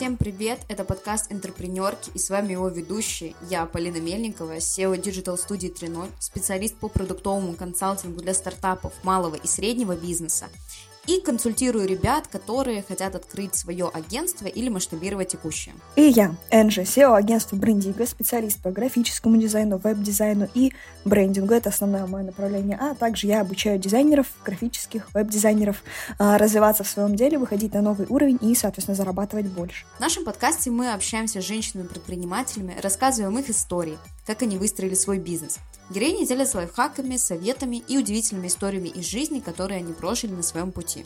Всем привет! Это подкаст «Интерпренерки» и с вами его ведущие. Я Полина Мельникова, SEO Digital Studio 3.0, специалист по продуктовому консалтингу для стартапов малого и среднего бизнеса и консультирую ребят, которые хотят открыть свое агентство или масштабировать текущее. И я, Энджи, SEO агентства Брендиго, специалист по графическому дизайну, веб-дизайну и брендингу. Это основное мое направление. А также я обучаю дизайнеров, графических, веб-дизайнеров а, развиваться в своем деле, выходить на новый уровень и, соответственно, зарабатывать больше. В нашем подкасте мы общаемся с женщинами-предпринимателями, рассказываем их истории, как они выстроили свой бизнес – Героини делятся лайфхаками, советами и удивительными историями из жизни, которые они прожили на своем пути.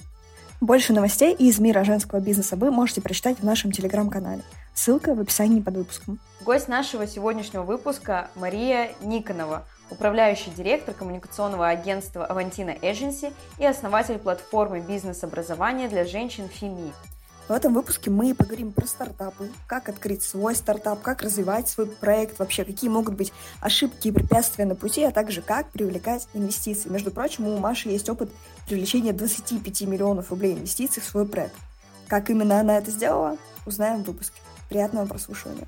Больше новостей из мира женского бизнеса вы можете прочитать в нашем телеграм-канале. Ссылка в описании под выпуском. Гость нашего сегодняшнего выпуска Мария Никонова, управляющий директор коммуникационного агентства Avantina Agency и основатель платформы бизнес-образования для женщин ФИМИ. В этом выпуске мы поговорим про стартапы, как открыть свой стартап, как развивать свой проект, вообще какие могут быть ошибки и препятствия на пути, а также как привлекать инвестиции. Между прочим, у Маши есть опыт привлечения 25 миллионов рублей инвестиций в свой проект. Как именно она это сделала, узнаем в выпуске. Приятного прослушивания.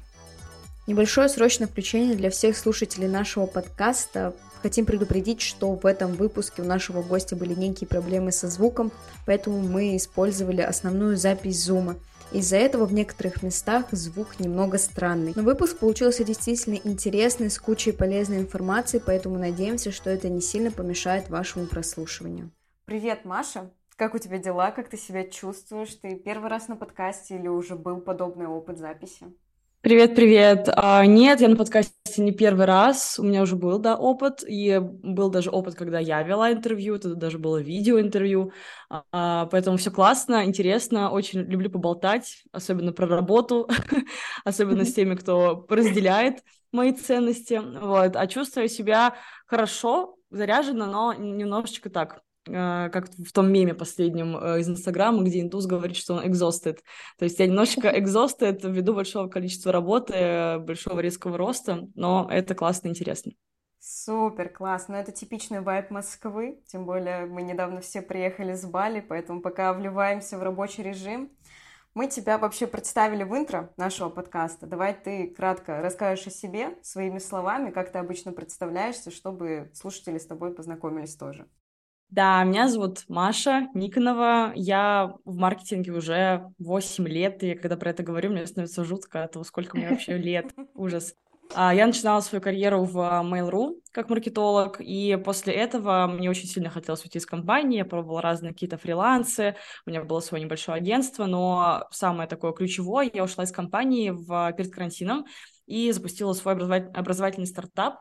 Небольшое срочное включение для всех слушателей нашего подкаста. Хотим предупредить, что в этом выпуске у нашего гостя были некие проблемы со звуком, поэтому мы использовали основную запись зума. Из-за этого в некоторых местах звук немного странный. Но выпуск получился действительно интересный, с кучей полезной информации, поэтому надеемся, что это не сильно помешает вашему прослушиванию. Привет, Маша! Как у тебя дела? Как ты себя чувствуешь? Ты первый раз на подкасте или уже был подобный опыт записи? Привет, привет. А, нет, я на подкасте не первый раз. У меня уже был, да, опыт. И был даже опыт, когда я вела интервью. Это даже было видеоинтервью. А, поэтому все классно, интересно. Очень люблю поболтать, особенно про работу, особенно с теми, кто разделяет мои ценности. Вот. А чувствую себя хорошо, заряженно, но немножечко так как в том меме последнем э, из Инстаграма, где индус говорит, что он exhausted. То есть я немножечко exhausted ввиду большого количества работы, большого резкого роста, но это классно и интересно. Супер, классно. Ну, это типичный вайб Москвы, тем более мы недавно все приехали с Бали, поэтому пока вливаемся в рабочий режим. Мы тебя вообще представили в интро нашего подкаста. Давай ты кратко расскажешь о себе своими словами, как ты обычно представляешься, чтобы слушатели с тобой познакомились тоже. Да, меня зовут Маша Никонова. Я в маркетинге уже 8 лет, и когда про это говорю, мне становится жутко от того, сколько мне вообще лет. Ужас. А, я начинала свою карьеру в Mail.ru как маркетолог, и после этого мне очень сильно хотелось уйти из компании, я пробовала разные какие-то фрилансы, у меня было свое небольшое агентство, но самое такое ключевое, я ушла из компании в, перед карантином и запустила свой образовательный стартап,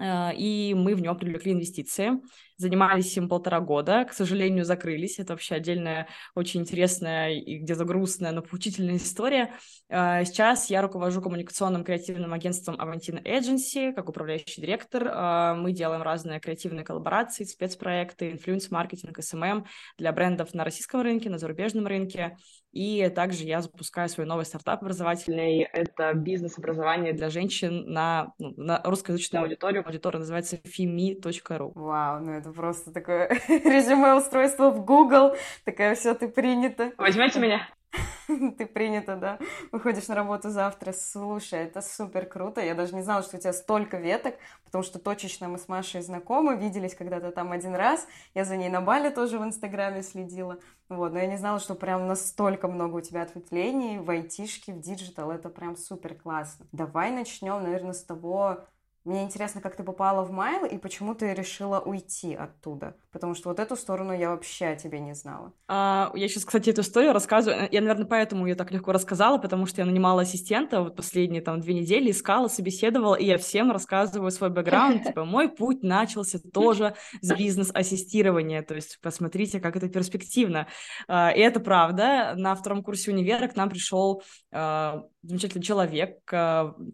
и мы в него привлекли инвестиции. Занимались им полтора года, к сожалению, закрылись. Это вообще отдельная, очень интересная и где-то грустная, но поучительная история. Э, сейчас я руковожу коммуникационным креативным агентством Avantina Agency, как управляющий директор. Э, мы делаем разные креативные коллаборации, спецпроекты, инфлюенс-маркетинг, SMM для брендов на российском рынке, на зарубежном рынке. И также я запускаю свой новый стартап образовательный. Это бизнес-образование для женщин на, ну, на русскоязычную аудиторию. Аудитория называется fimi.ru. Вау, ну это просто такое резюме устройство в Google. Такая, все, ты принята. Возьмете меня? ты принята, да, выходишь на работу завтра. Слушай, это супер круто. Я даже не знала, что у тебя столько веток, потому что точечно мы с Машей знакомы, виделись когда-то там один раз. Я за ней на Бали тоже в Инстаграме следила. Вот, но я не знала, что прям настолько много у тебя ответвлений в айтишке, в digital. Это прям супер классно. Давай начнем, наверное, с того, мне интересно, как ты попала в Майл и почему ты решила уйти оттуда. Потому что вот эту сторону я вообще о тебе не знала. А, я сейчас, кстати, эту историю рассказываю. Я, наверное, поэтому ее так легко рассказала, потому что я нанимала ассистента вот последние там две недели, искала, собеседовала, и я всем рассказываю свой бэкграунд. Типа, мой путь начался тоже с бизнес-ассистирования. То есть посмотрите, как это перспективно. А, и это правда. На втором курсе универа к нам пришел а, замечательный человек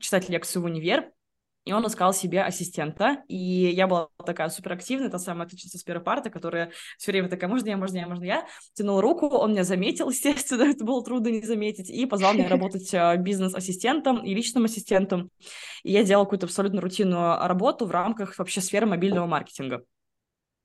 читать лекцию в универ, и он искал себе ассистента, и я была такая суперактивная, та самая отличница с первой парты, которая все время такая, можно я, можно я, можно я, тянул руку, он меня заметил, естественно, это было трудно не заметить, и позвал меня работать а, бизнес-ассистентом и личным ассистентом, и я делала какую-то абсолютно рутинную работу в рамках вообще сферы мобильного маркетинга.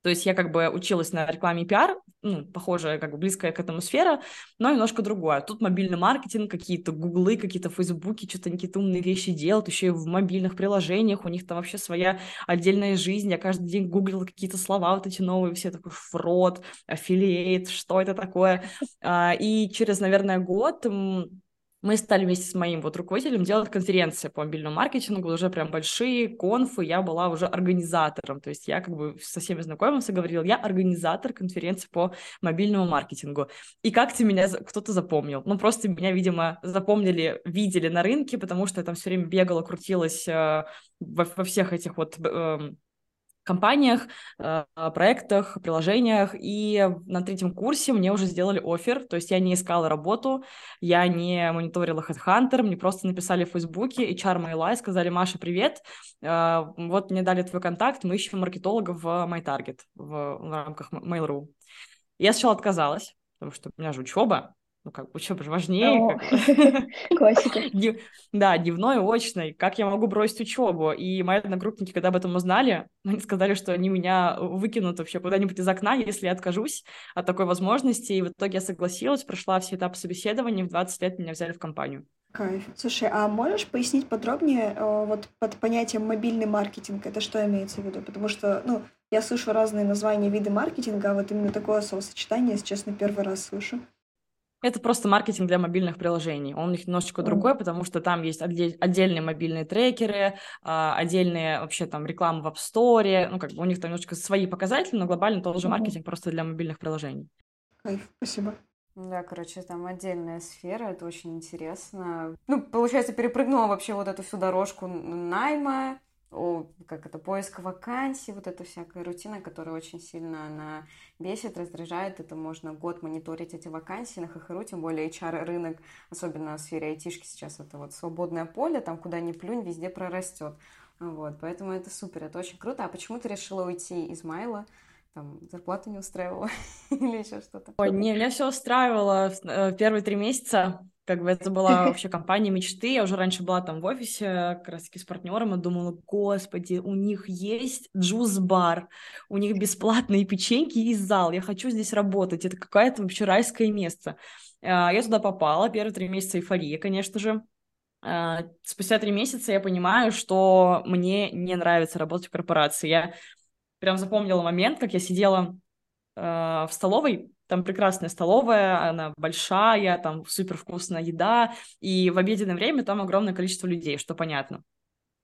То есть я как бы училась на рекламе и пиар, ну, похожая, как бы близкая к этому сфера, но немножко другое. Тут мобильный маркетинг, какие-то гуглы, какие-то фейсбуки, что-то они какие-то умные вещи делают, еще и в мобильных приложениях, у них там вообще своя отдельная жизнь. Я каждый день гуглила какие-то слова вот эти новые, все такой фрод, аффилиейт, что это такое. А, и через, наверное, год мы стали вместе с моим вот руководителем делать конференции по мобильному маркетингу, уже прям большие конфы, я была уже организатором, то есть я как бы со всеми знакомился, говорил, я организатор конференции по мобильному маркетингу. И как ты меня кто-то запомнил? Ну, просто меня, видимо, запомнили, видели на рынке, потому что я там все время бегала, крутилась э, во, во всех этих вот э, компаниях, э, проектах, приложениях. И на третьем курсе мне уже сделали офер, то есть я не искала работу, я не мониторила HeadHunter, мне просто написали в Фейсбуке HR Майла и сказали, Маша, привет, э, вот мне дали твой контакт, мы ищем маркетолога в MyTarget в, в рамках Mail.ru. Я сначала отказалась, потому что у меня же учеба, ну, как учеба же важнее. Классика. Да, дневной, очной. Как я могу бросить учебу? И мои одногруппники, когда об этом узнали, они сказали, что они меня выкинут вообще куда-нибудь из окна, если я откажусь от такой возможности. И в итоге я согласилась, прошла все этапы собеседования, в 20 лет меня взяли в компанию. Кайф. Слушай, а можешь пояснить подробнее э, вот под понятием мобильный маркетинг? Это что имеется в виду? Потому что, ну, я слышу разные названия, виды маркетинга, а вот именно такое словосочетание, если честно, первый раз слышу. Это просто маркетинг для мобильных приложений. Он у них немножечко mm. другой, потому что там есть отдельные мобильные трекеры, а, отдельные вообще там рекламы в App Store. Ну, как бы у них там немножечко свои показатели, но глобально тоже mm-hmm. маркетинг просто для мобильных приложений. Кайф, спасибо. Да, короче, там отдельная сфера, это очень интересно. Ну, получается, перепрыгнула вообще вот эту всю дорожку найма, о, как это, поиск вакансий, вот эта всякая рутина, которая очень сильно она бесит, раздражает. Это можно год мониторить эти вакансии на ХХРУ, тем более HR-рынок, особенно в сфере айтишки сейчас, это вот свободное поле, там куда ни плюнь, везде прорастет. Вот, поэтому это супер, это очень круто. А почему ты решила уйти из Майла? Там зарплата не устраивала или еще что-то? Ой, не, меня все устраивало э, первые три месяца как бы это была вообще компания мечты. Я уже раньше была там в офисе как раз-таки с партнером и думала, господи, у них есть джуз-бар, у них бесплатные печеньки и зал, я хочу здесь работать, это какое-то вообще райское место. А, я туда попала, первые три месяца эйфория, конечно же. А, спустя три месяца я понимаю, что мне не нравится работать в корпорации. Я прям запомнила момент, как я сидела а, в столовой там прекрасная столовая, она большая, там супер вкусная еда, и в обеденное время там огромное количество людей, что понятно.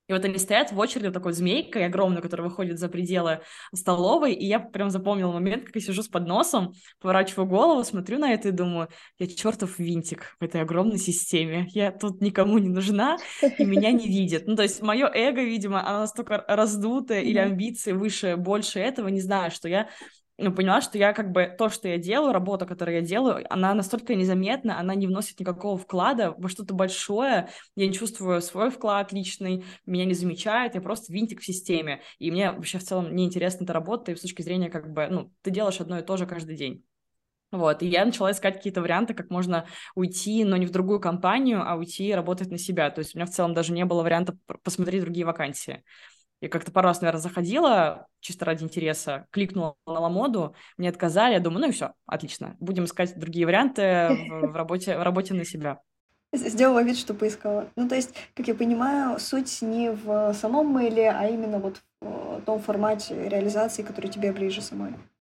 И вот они стоят в очереди вот такой змейкой огромной, которая выходит за пределы столовой, и я прям запомнила момент, как я сижу с подносом, поворачиваю голову, смотрю на это и думаю, я чертов винтик в этой огромной системе, я тут никому не нужна, и меня не видят. Ну, то есть мое эго, видимо, оно настолько раздутое, или амбиции выше, больше этого, не знаю, что я ну, поняла, что я как бы то, что я делаю, работа, которую я делаю, она настолько незаметна, она не вносит никакого вклада во что-то большое, я не чувствую свой вклад личный, меня не замечают, я просто винтик в системе, и мне вообще в целом неинтересна эта работа, и с точки зрения как бы, ну, ты делаешь одно и то же каждый день. Вот, и я начала искать какие-то варианты, как можно уйти, но не в другую компанию, а уйти работать на себя. То есть у меня в целом даже не было варианта посмотреть другие вакансии. Я как-то пару раз, наверное, заходила чисто ради интереса, кликнула на Ламоду, мне отказали, я думаю, ну и все, отлично, будем искать другие варианты в, работе, в работе на себя. Сделала вид, что поискала. Ну, то есть, как я понимаю, суть не в самом мейле, а именно вот в том формате реализации, который тебе ближе самой.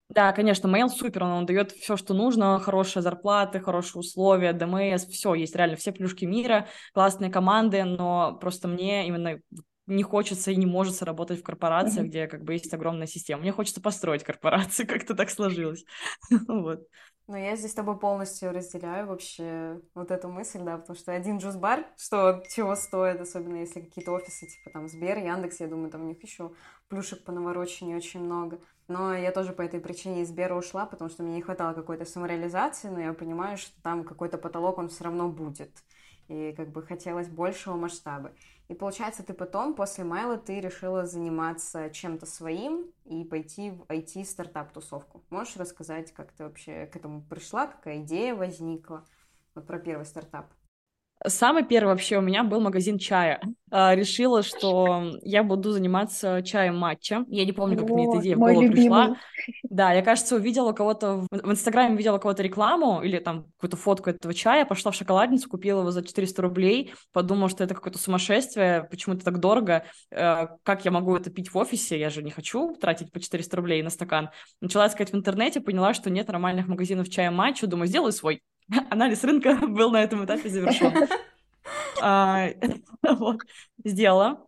Да, конечно, mail супер, он, он дает все, что нужно, хорошие зарплаты, хорошие условия, ДМС, все, есть реально все плюшки мира, классные команды, но просто мне именно не хочется и не может работать в корпорациях, mm-hmm. где как бы есть огромная система. Мне хочется построить корпорацию, как-то так сложилось. вот. Ну, я здесь с тобой полностью разделяю вообще вот эту мысль, да, потому что один джуз-бар, что чего стоит, особенно если какие-то офисы, типа там Сбер, Яндекс, я думаю, там у них еще плюшек по наворочению очень много. Но я тоже по этой причине из Сбера ушла, потому что мне не хватало какой-то самореализации, но я понимаю, что там какой-то потолок, он все равно будет. И как бы хотелось большего масштаба. И получается, ты потом, после Майла, ты решила заниматься чем-то своим и пойти в IT-стартап-тусовку. Можешь рассказать, как ты вообще к этому пришла, какая идея возникла? Вот про первый стартап. Самый первый вообще у меня был магазин чая. А, решила, что я буду заниматься чаем матча. Я не помню, как О, мне эта идея в голову любимый. пришла. Да, я, кажется, увидела кого-то в Инстаграме, видела кого-то рекламу или там какую-то фотку этого чая, пошла в шоколадницу, купила его за 400 рублей, подумала, что это какое-то сумасшествие, почему это так дорого, э, как я могу это пить в офисе, я же не хочу тратить по 400 рублей на стакан. Начала искать в интернете, поняла, что нет нормальных магазинов чая матча, думаю, сделаю свой. Анализ рынка был на этом этапе завершен. А, сделала.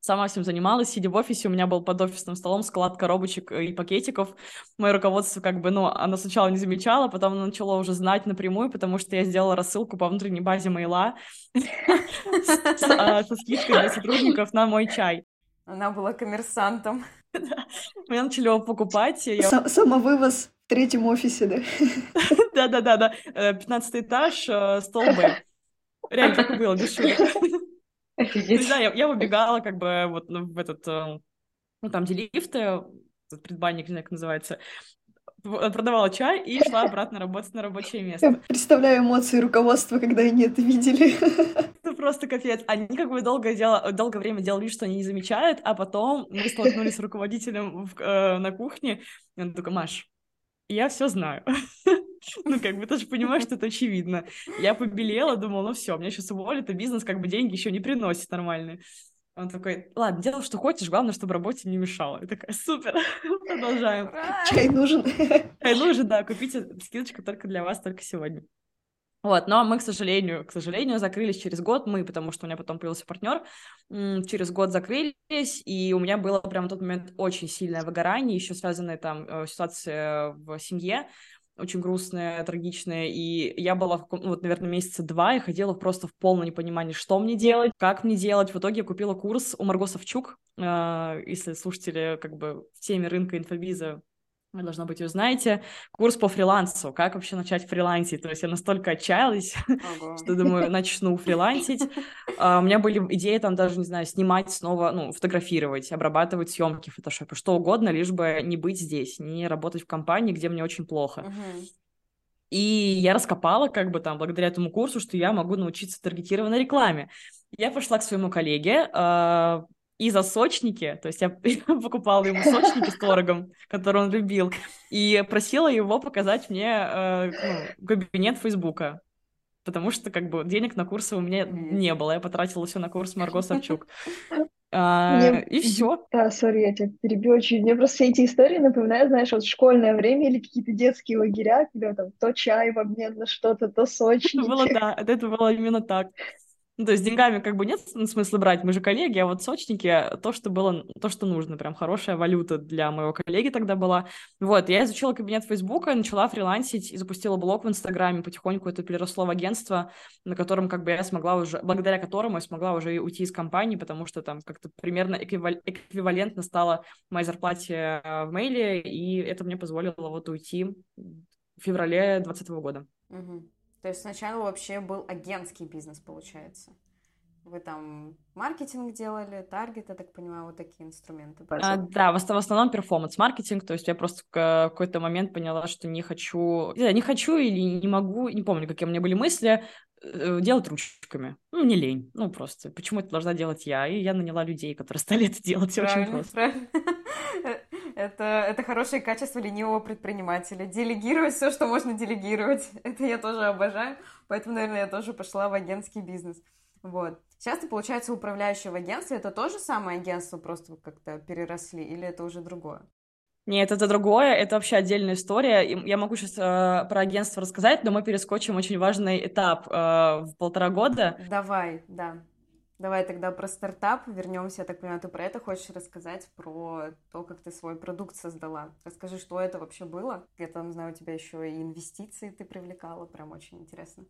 Сама всем занималась, сидя в офисе, у меня был под офисным столом склад коробочек и пакетиков. Мое руководство как бы, ну, оно сначала не замечало, потом оно начало уже знать напрямую, потому что я сделала рассылку по внутренней базе мейла а, со скидкой для сотрудников на мой чай. Она была коммерсантом. Меня начали его покупать. Самовывоз третьем офисе, да? Да-да-да, 15 э, этаж, э, стол Б. Реально так было, без. Офигеть. Да, я, убегала как бы вот ну, в этот, э, ну там где лифты, предбанник, не знаю, как называется, продавала чай и шла обратно работать на рабочее место. Я представляю эмоции руководства, когда они это видели. Это просто капец. Они как бы долго, дело, долгое время делали что они не замечают, а потом мы столкнулись с руководителем в, э, на кухне, и он такой, Маш, я все знаю. Ну, как бы, ты же понимаешь, что это очевидно. Я побелела, думала, ну все, меня сейчас уволят, а бизнес как бы деньги еще не приносит нормальные. Он такой, ладно, делай, что хочешь, главное, чтобы работе не мешало. Я такая, супер, продолжаем. Чай нужен. Чай нужен, да, купите, скидочка только для вас, только сегодня. Вот, но мы, к сожалению, к сожалению, закрылись через год, мы, потому что у меня потом появился партнер, через год закрылись, и у меня было прямо в тот момент очень сильное выгорание, еще связанное там э, ситуация в семье, очень грустная, трагичная, и я была, в, вот, наверное, месяца два, и ходила просто в полном непонимании, что мне делать, как мне делать. В итоге я купила курс у Марго Савчук, э, если слушатели как бы в теме рынка инфобиза вы, должно быть, узнаете, курс по фрилансу, как вообще начать фрилансить. То есть я настолько отчаялась, что думаю, начну фрилансить. Uh, у меня были идеи там даже, не знаю, снимать снова, ну, фотографировать, обрабатывать съемки в фотошопе, что угодно, лишь бы не быть здесь, не работать в компании, где мне очень плохо. Uh-huh. И я раскопала, как бы там, благодаря этому курсу, что я могу научиться таргетированной рекламе. Я пошла к своему коллеге, uh, и за сочники, то есть я покупала ему сочники с творогом, который он любил, и просила его показать мне э, ну, кабинет Фейсбука, потому что как бы денег на курсы у меня не было, я потратила все на курс Марго Савчук. А, мне... И все. Да, сори, я тебя перебью очень. Мне просто все эти истории напоминают, знаешь, вот школьное время или какие-то детские лагеря, когда там то чай в обмен на что-то, то сочники. Это было, да, это было именно так. Ну, то есть деньгами как бы нет смысла брать, мы же коллеги, а вот сочники, то, что было, то, что нужно, прям хорошая валюта для моего коллеги тогда была. Вот, я изучила кабинет Фейсбука, начала фрилансить и запустила блог в Инстаграме, потихоньку это переросло в агентство, на котором как бы я смогла уже, благодаря которому я смогла уже уйти из компании, потому что там как-то примерно эквивалентно стала моей зарплате э, в мейле, и это мне позволило вот уйти в феврале 2020 года. Угу. То есть сначала вообще был агентский бизнес, получается. Вы там маркетинг делали, таргет, я так понимаю, вот такие инструменты. А, да, в, основном перформанс-маркетинг, то есть я просто в какой-то момент поняла, что не хочу, не, не хочу или не могу, не помню, какие у меня были мысли, э, делать ручками. Ну, не лень, ну просто, почему это должна делать я? И я наняла людей, которые стали это делать, правильно, очень просто. Правильно. Это, это хорошее качество ленивого предпринимателя. Делегировать все, что можно делегировать. Это я тоже обожаю. Поэтому, наверное, я тоже пошла в агентский бизнес. Вот. Сейчас ты, получается, управляющая в агентстве. Это тоже самое агентство, просто как-то переросли? Или это уже другое? Нет, это другое, это вообще отдельная история. Я могу сейчас э, про агентство рассказать, но мы перескочим очень важный этап э, в полтора года. Давай, да. Давай тогда про стартап вернемся. Я так понимаю, ты про это хочешь рассказать, про то, как ты свой продукт создала. Расскажи, что это вообще было. Я там знаю, у тебя еще и инвестиции ты привлекала. Прям очень интересно.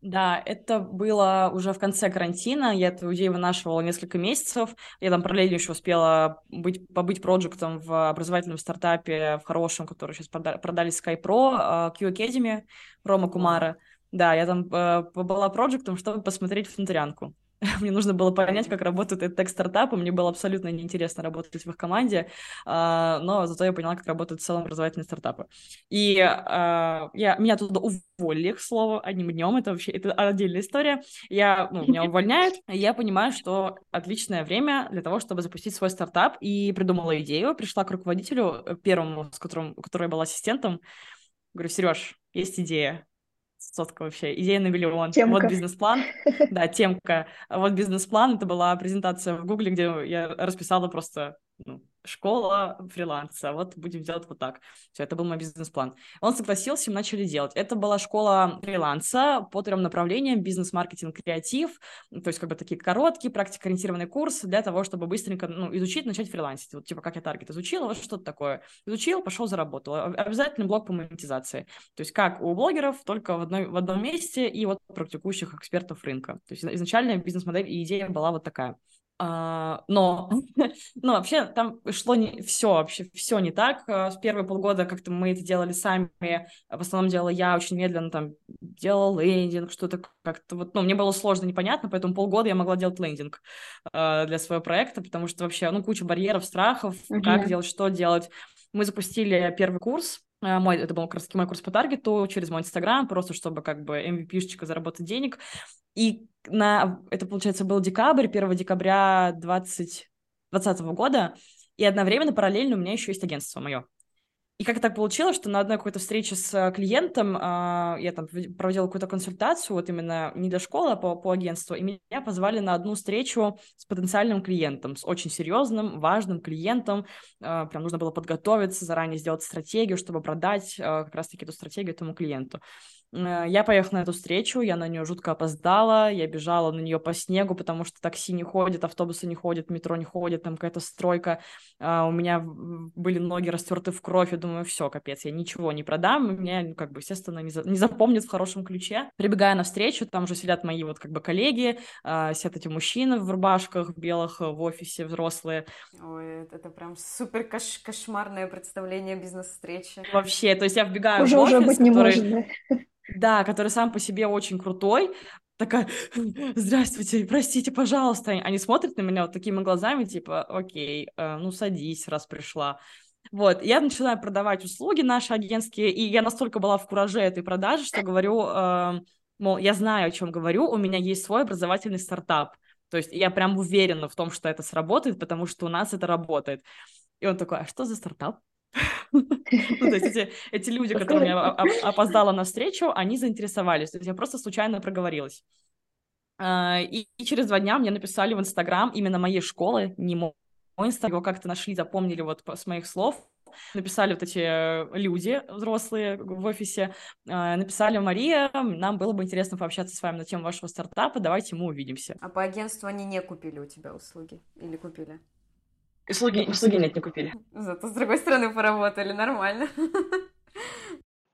Да, это было уже в конце карантина. Я эту идею вынашивала несколько месяцев. Я там параллельно еще успела быть, побыть проектом в образовательном стартапе, в хорошем, который сейчас продали SkyPro, а, Q Academy, Рома Кумара. Да, я там э, была проектом, чтобы посмотреть внутрянку. мне нужно было понять, как работает этот тег-стартап, и мне было абсолютно неинтересно работать в их команде, а, но зато я поняла, как работают в целом образовательные стартапы. И а, я, меня туда уволили, к слову, одним днем, это вообще это отдельная история. Я, ну, меня увольняют, и я понимаю, что отличное время для того, чтобы запустить свой стартап, и придумала идею, пришла к руководителю, э, первому, с которым, у которого я была ассистентом, говорю, Сереж, есть идея, сотка вообще, идея на миллион. Темка. Вот бизнес-план. Да, темка. Вот бизнес-план. Это была презентация в Гугле, где я расписала просто ну, школа фриланса, вот будем делать вот так. Все, это был мой бизнес-план. Он согласился, мы начали делать. Это была школа фриланса по трем направлениям, бизнес-маркетинг, креатив, то есть как бы такие короткие, практикоориентированный курс для того, чтобы быстренько ну, изучить, начать фрилансить. Вот типа как я таргет изучила, вот что-то такое. Изучил, пошел, заработал. Обязательно блок по монетизации. То есть как у блогеров, только в, одной, в одном месте и вот практикующих экспертов рынка. То есть изначально бизнес-модель и идея была вот такая. А, но, но вообще там шло не все вообще все не так. А, с первые полгода как-то мы это делали сами, в основном делала я очень медленно там делала лендинг, что-то как-то вот, ну мне было сложно, непонятно, поэтому полгода я могла делать лендинг э, для своего проекта, потому что вообще ну куча барьеров, страхов, mm-hmm. как делать, что делать. Мы запустили первый курс, мой, это был как раз мой курс по таргету через мой инстаграм, просто чтобы как бы MVP-шечка заработать денег. И на, это, получается, был декабрь, 1 декабря 20, 2020 года, и одновременно, параллельно у меня еще есть агентство мое. И как так получилось, что на одной какой-то встрече с клиентом э, я там проводила какую-то консультацию, вот именно не для школы, а по, по агентству, и меня позвали на одну встречу с потенциальным клиентом, с очень серьезным, важным клиентом. Э, прям нужно было подготовиться, заранее сделать стратегию, чтобы продать э, как раз-таки эту стратегию этому клиенту. Э, я поехала на эту встречу, я на нее жутко опоздала, я бежала на нее по снегу, потому что такси не ходит, автобусы не ходят, метро не ходит, там какая-то стройка. А, у меня были ноги растерты в кровь, я думаю, все, капец, я ничего не продам, меня, ну, как бы, естественно, не, за... не запомнят в хорошем ключе. Прибегая на встречу, там уже сидят мои вот как бы коллеги, а, сидят эти мужчины в рубашках белых в офисе, взрослые. Ой, это прям супер кош кошмарное представление бизнес-встречи. Вообще, то есть я вбегаю уже, в офис, уже быть который... не может, да? Да, который сам по себе очень крутой, такая, здравствуйте, простите, пожалуйста. Они смотрят на меня вот такими глазами, типа, окей, э, ну садись, раз пришла. Вот, я начинаю продавать услуги наши агентские, и я настолько была в кураже этой продажи, что говорю, э, мол, я знаю, о чем говорю, у меня есть свой образовательный стартап. То есть я прям уверена в том, что это сработает, потому что у нас это работает. И он такой, а что за стартап? Ну, то есть эти, эти люди, которым я опоздала на встречу, они заинтересовались. То есть я просто случайно проговорилась. А, и, и через два дня мне написали в Инстаграм именно моей школы, не Инстаграм, его как-то нашли, запомнили вот с моих слов. Написали вот эти э, люди взрослые в офисе, а, написали Мария, нам было бы интересно пообщаться с вами на тему вашего стартапа, давайте мы увидимся. А по агентству они не купили у тебя услуги или купили? Услуги, услуги нет, не купили. Зато с другой стороны поработали, нормально.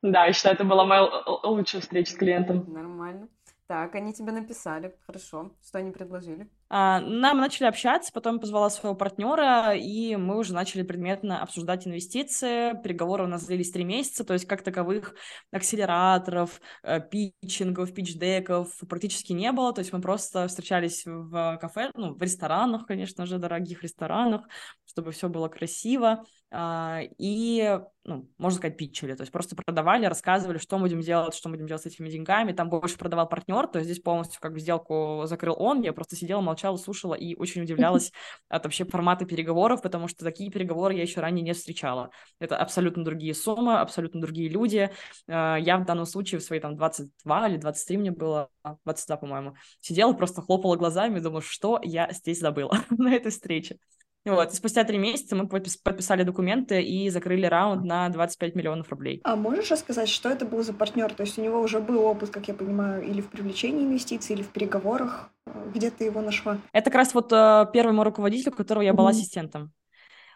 Да, я считаю, это была моя лучшая встреча с клиентом. Нормально. Так, они тебе написали, хорошо. Что они предложили? А, нам начали общаться, потом позвала своего партнера, и мы уже начали предметно обсуждать инвестиции. Переговоры у нас длились три месяца, то есть как таковых акселераторов, э, питчингов, питчдеков практически не было. То есть мы просто встречались в кафе, ну, в ресторанах, конечно же, дорогих ресторанах, чтобы все было красиво. А, и, ну, можно сказать, питчили, то есть просто продавали, рассказывали, что будем делать, что будем делать с этими деньгами. Там больше продавал партнер, то есть здесь полностью как бы сделку закрыл он, я просто сидела, молчала, слушала и очень удивлялась от вообще формата переговоров, потому что такие переговоры я еще ранее не встречала. Это абсолютно другие суммы, абсолютно другие люди. А, я в данном случае в свои там 22 или 23 мне было, 22, а, по-моему, сидела, просто хлопала глазами, думаю, что я здесь забыла на этой встрече. Вот, и спустя три месяца мы подписали документы и закрыли раунд на 25 миллионов рублей. А можешь рассказать, что это был за партнер? То есть у него уже был опыт, как я понимаю, или в привлечении инвестиций, или в переговорах? Где ты его нашла? Это как раз вот э, первый мой руководитель, у которого я была mm-hmm. ассистентом.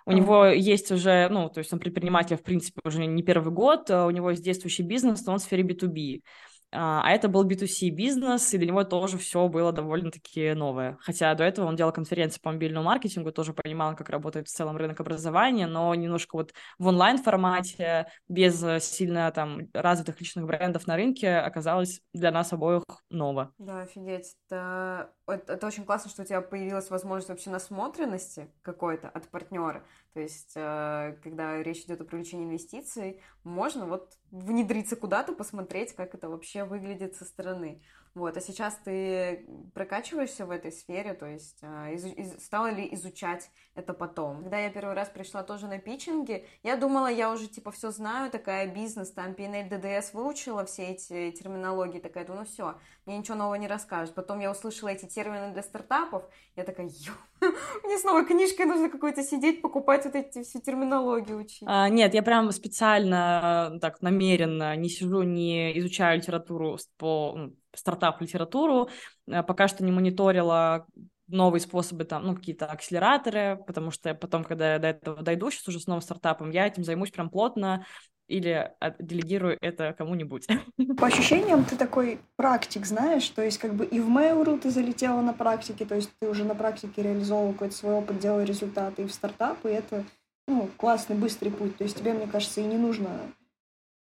У него есть уже, ну, то есть он предприниматель, в принципе, уже не первый год, э, у него есть действующий бизнес, но он в сфере B2B. А, а это был B2C бизнес, и для него тоже все было довольно-таки новое. Хотя до этого он делал конференции по мобильному маркетингу, тоже понимал, как работает в целом рынок образования, но немножко вот в онлайн-формате, без э, сильно там развитых личных брендов на рынке, оказалось для нас обоих ново. Да, офигеть. Это это очень классно, что у тебя появилась возможность вообще насмотренности какой-то от партнера. То есть, э, когда речь идет о привлечении инвестиций, можно вот внедриться куда-то, посмотреть, как это вообще выглядит со стороны. Вот, а сейчас ты прокачиваешься в этой сфере, то есть э, из, из, стала ли изучать это потом? Когда я первый раз пришла тоже на питчинги, я думала, я уже типа все знаю, такая бизнес, там PNL, DDS выучила все эти терминологии, такая, ну все, мне ничего нового не расскажешь. Потом я услышала эти термины для стартапов, я такая, ё, мне снова книжкой нужно какой-то сидеть, покупать вот эти всю терминологию учить. А, нет, я прям специально, так, намеренно не сижу, не изучаю литературу по ну, стартап-литературу, э, пока что не мониторила новые способы, там, ну, какие-то акселераторы, потому что потом, когда я до этого дойду, сейчас уже с новым стартапом, я этим займусь прям плотно или делегирую это кому-нибудь. По ощущениям, ты такой практик, знаешь, то есть как бы и в Mail.ru ты залетела на практике, то есть ты уже на практике реализовывал какой-то свой опыт, делал результаты и в стартап, и это, ну, классный, быстрый путь, то есть тебе, мне кажется, и не нужно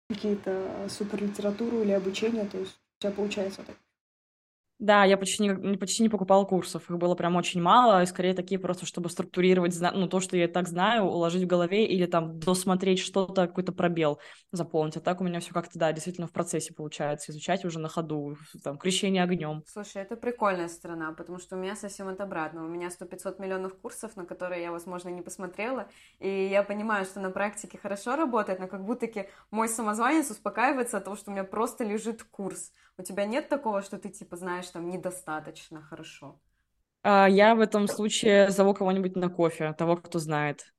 какие-то суперлитературу или обучение, то есть тебя получается так. Да, я почти не, почти не покупала курсов, их было прям очень мало, и скорее такие просто, чтобы структурировать, ну, то, что я так знаю, уложить в голове или там досмотреть что-то, какой-то пробел заполнить. А так у меня все как-то, да, действительно в процессе получается изучать уже на ходу, там, крещение огнем. Слушай, это прикольная сторона, потому что у меня совсем это обратно. У меня 100-500 миллионов курсов, на которые я, возможно, не посмотрела, и я понимаю, что на практике хорошо работает, но как будто-таки мой самозванец успокаивается от того, что у меня просто лежит курс. У тебя нет такого, что ты, типа, знаешь, там, недостаточно хорошо? А, я в этом случае зову кого-нибудь на кофе, того, кто знает.